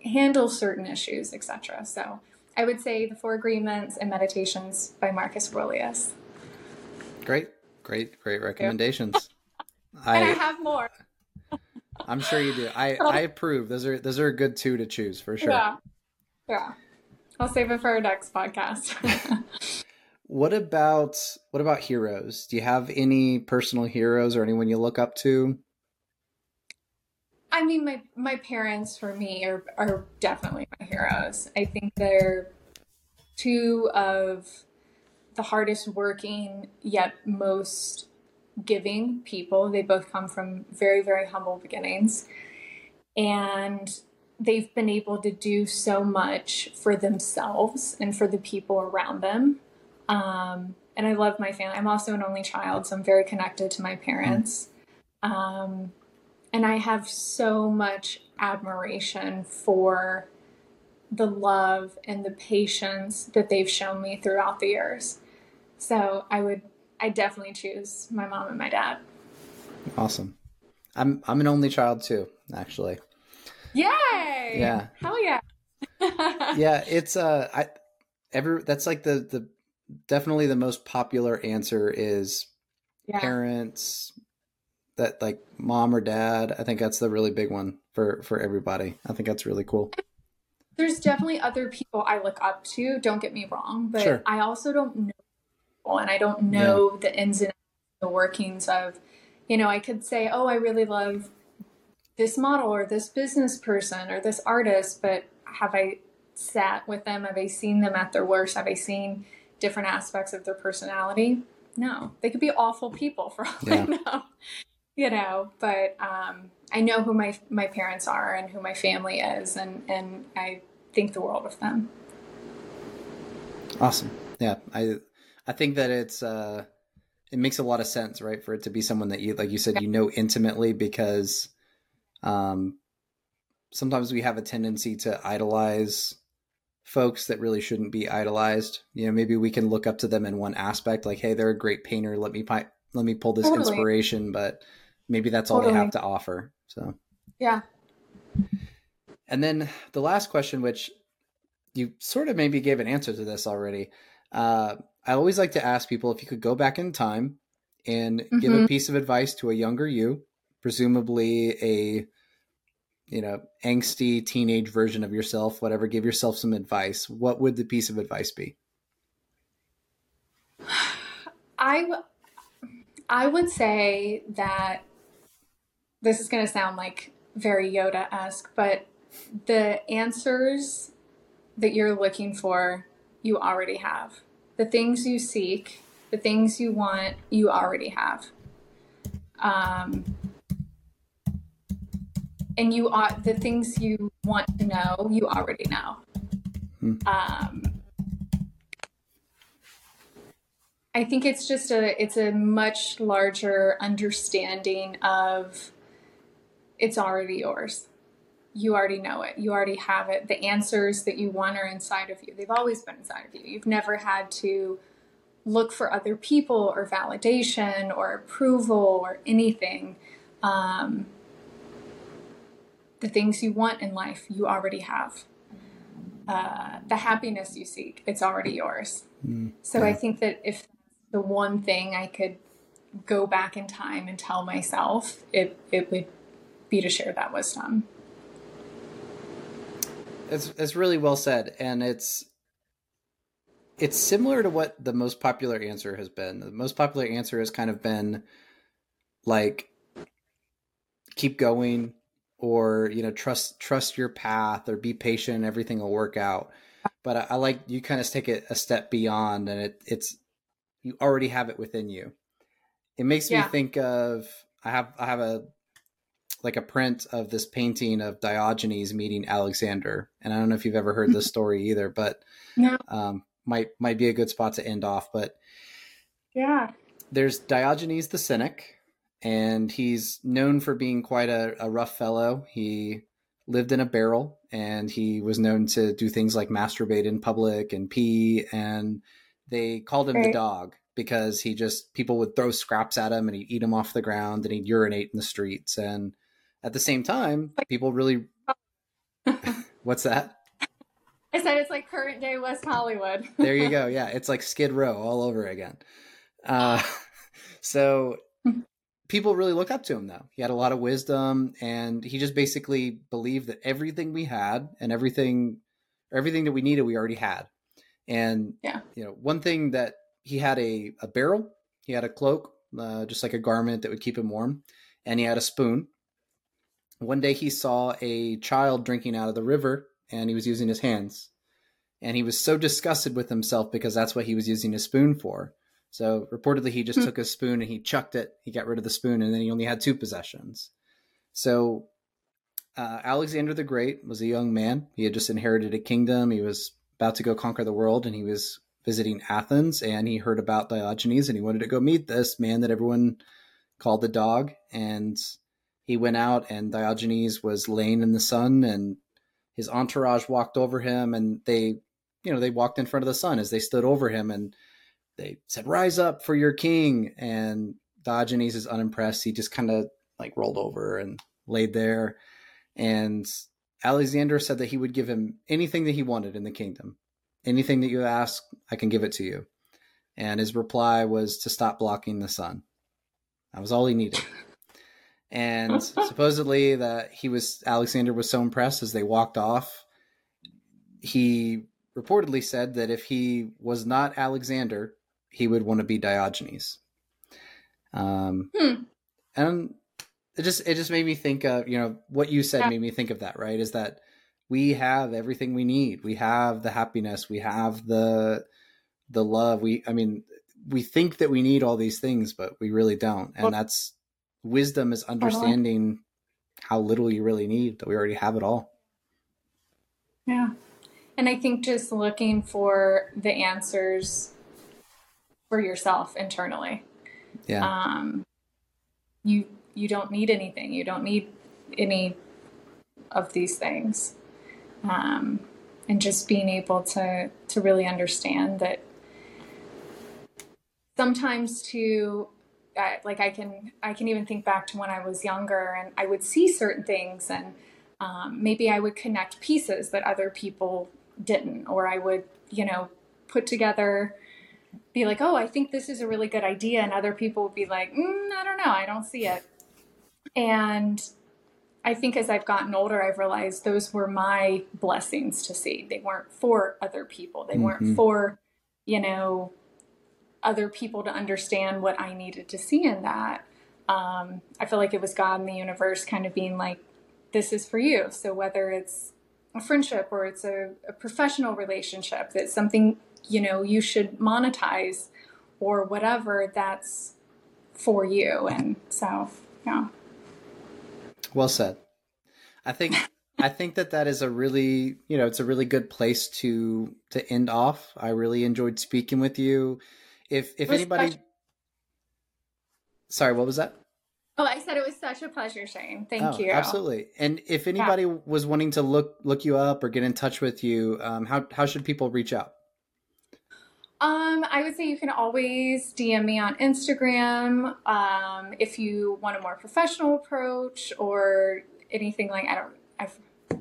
handle certain issues etc so i would say the four agreements and meditations by marcus aurelius. Great great great recommendations I, and i have more I'm sure you do. I I approve. Those are those are a good two to choose for sure. Yeah, yeah. I'll save it for our next podcast. what about what about heroes? Do you have any personal heroes or anyone you look up to? I mean, my my parents for me are are definitely my heroes. I think they're two of the hardest working yet most giving people. They both come from very, very humble beginnings. And they've been able to do so much for themselves and for the people around them. Um, and I love my family. I'm also an only child, so I'm very connected to my parents. Um, and I have so much admiration for the love and the patience that they've shown me throughout the years. So I would I definitely choose my mom and my dad. Awesome. I'm I'm an only child too, actually. Yay! Yeah. Hell yeah. yeah, it's uh I every that's like the the definitely the most popular answer is yeah. parents that like mom or dad. I think that's the really big one for for everybody. I think that's really cool. There's definitely other people I look up to, don't get me wrong, but sure. I also don't know and I don't know yeah. the ins and the workings of, you know, I could say, oh, I really love this model or this business person or this artist, but have I sat with them? Have I seen them at their worst? Have I seen different aspects of their personality? No, they could be awful people for all yeah. I know, you know. But um, I know who my my parents are and who my family is, and and I think the world of them. Awesome. Yeah, I I think that it's uh, it makes a lot of sense, right, for it to be someone that you like you said you know intimately because um, sometimes we have a tendency to idolize folks that really shouldn't be idolized. You know, maybe we can look up to them in one aspect, like, hey, they're a great painter. Let me pi- let me pull this totally. inspiration, but maybe that's all totally. they have to offer. So yeah. And then the last question, which you sort of maybe gave an answer to this already. Uh, I always like to ask people if you could go back in time and mm-hmm. give a mm-hmm. piece of advice to a younger you, presumably a you know angsty teenage version of yourself, whatever. Give yourself some advice. What would the piece of advice be? I I would say that this is going to sound like very Yoda esque, but the answers that you're looking for, you already have the things you seek, the things you want, you already have. Um, and you are the things you want to know, you already know. Hmm. Um, I think it's just a it's a much larger understanding of it's already yours you already know it. You already have it. The answers that you want are inside of you. They've always been inside of you. You've never had to look for other people or validation or approval or anything. Um, the things you want in life, you already have. Uh, the happiness you seek, it's already yours. Mm, so I think that if the one thing I could go back in time and tell myself, it, it would be to share that wisdom. It's it's really well said, and it's it's similar to what the most popular answer has been. The most popular answer has kind of been like keep going or you know trust trust your path or be patient everything will work out but i, I like you kind of take it a step beyond and it it's you already have it within you it makes yeah. me think of i have i have a like a print of this painting of diogenes meeting alexander and i don't know if you've ever heard this story either but no. um, might might be a good spot to end off but yeah there's diogenes the cynic and he's known for being quite a, a rough fellow. He lived in a barrel and he was known to do things like masturbate in public and pee and they called him right. the dog because he just people would throw scraps at him and he'd eat them off the ground and he'd urinate in the streets and at the same time people really what's that i said it's like current day west hollywood there you go yeah it's like skid row all over again uh, so people really look up to him though. He had a lot of wisdom and he just basically believed that everything we had and everything everything that we needed we already had. And yeah. you know, one thing that he had a, a barrel, he had a cloak, uh, just like a garment that would keep him warm, and he had a spoon. One day he saw a child drinking out of the river and he was using his hands. And he was so disgusted with himself because that's what he was using his spoon for so reportedly, he just hmm. took a spoon and he chucked it. He got rid of the spoon, and then he only had two possessions. So uh, Alexander the Great was a young man. He had just inherited a kingdom. He was about to go conquer the world, and he was visiting Athens. And he heard about Diogenes, and he wanted to go meet this man that everyone called the dog. And he went out, and Diogenes was laying in the sun, and his entourage walked over him, and they, you know, they walked in front of the sun as they stood over him, and they said, "Rise up for your king," and Diogenes is unimpressed. He just kind of like rolled over and laid there. And Alexander said that he would give him anything that he wanted in the kingdom. Anything that you ask, I can give it to you. And his reply was to stop blocking the sun. That was all he needed. And supposedly that he was Alexander was so impressed as they walked off. He reportedly said that if he was not Alexander, he would want to be Diogenes. Um, hmm. and it just it just made me think of you know what you said made me think of that right is that we have everything we need we have the happiness we have the the love we i mean we think that we need all these things but we really don't and well, that's wisdom is understanding how little you really need that we already have it all yeah and i think just looking for the answers for yourself internally. Yeah. Um, you you don't need anything. You don't need any of these things. Um, and just being able to to really understand that sometimes to uh, like I can I can even think back to when I was younger and I would see certain things and um, maybe I would connect pieces that other people didn't or I would you know put together be like, oh, I think this is a really good idea. And other people would be like, mm, I don't know, I don't see it. And I think as I've gotten older, I've realized those were my blessings to see. They weren't for other people, they mm-hmm. weren't for, you know, other people to understand what I needed to see in that. Um, I feel like it was God and the universe kind of being like, this is for you. So whether it's a friendship or it's a, a professional relationship, that's something you know you should monetize or whatever that's for you. And so yeah. Well said. I think i think that that is a really you know it's a really good place to to end off. I really enjoyed speaking with you if if anybody sorry what was that Oh, I said it was such a pleasure, Shane. Thank oh, you. Absolutely. And if anybody yeah. was wanting to look look you up or get in touch with you, um, how how should people reach out? Um, I would say you can always DM me on Instagram um, if you want a more professional approach or anything like I don't. I,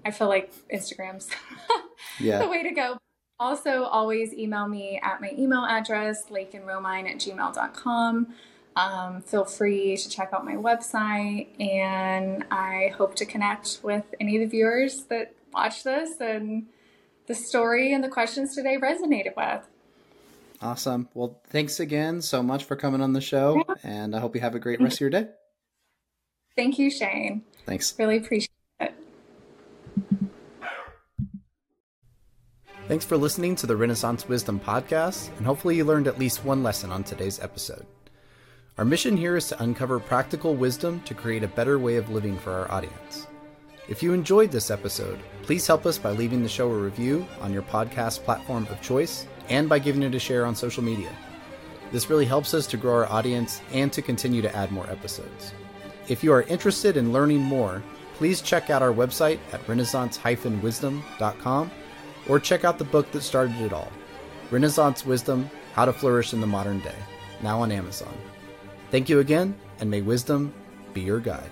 I feel like Instagram's yeah. the way to go. Also, always email me at my email address, lakenromine at gmail.com. Um, feel free to check out my website, and I hope to connect with any of the viewers that watch this and the story and the questions today resonated with. Awesome. Well, thanks again so much for coming on the show, and I hope you have a great rest of your day. Thank you, Shane. Thanks. Really appreciate Thanks for listening to the Renaissance Wisdom podcast, and hopefully you learned at least one lesson on today's episode. Our mission here is to uncover practical wisdom to create a better way of living for our audience. If you enjoyed this episode, please help us by leaving the show a review on your podcast platform of choice and by giving it a share on social media. This really helps us to grow our audience and to continue to add more episodes. If you are interested in learning more, please check out our website at renaissance-wisdom.com or check out the book that started it all Renaissance Wisdom How to Flourish in the Modern Day, now on Amazon. Thank you again, and may wisdom be your guide.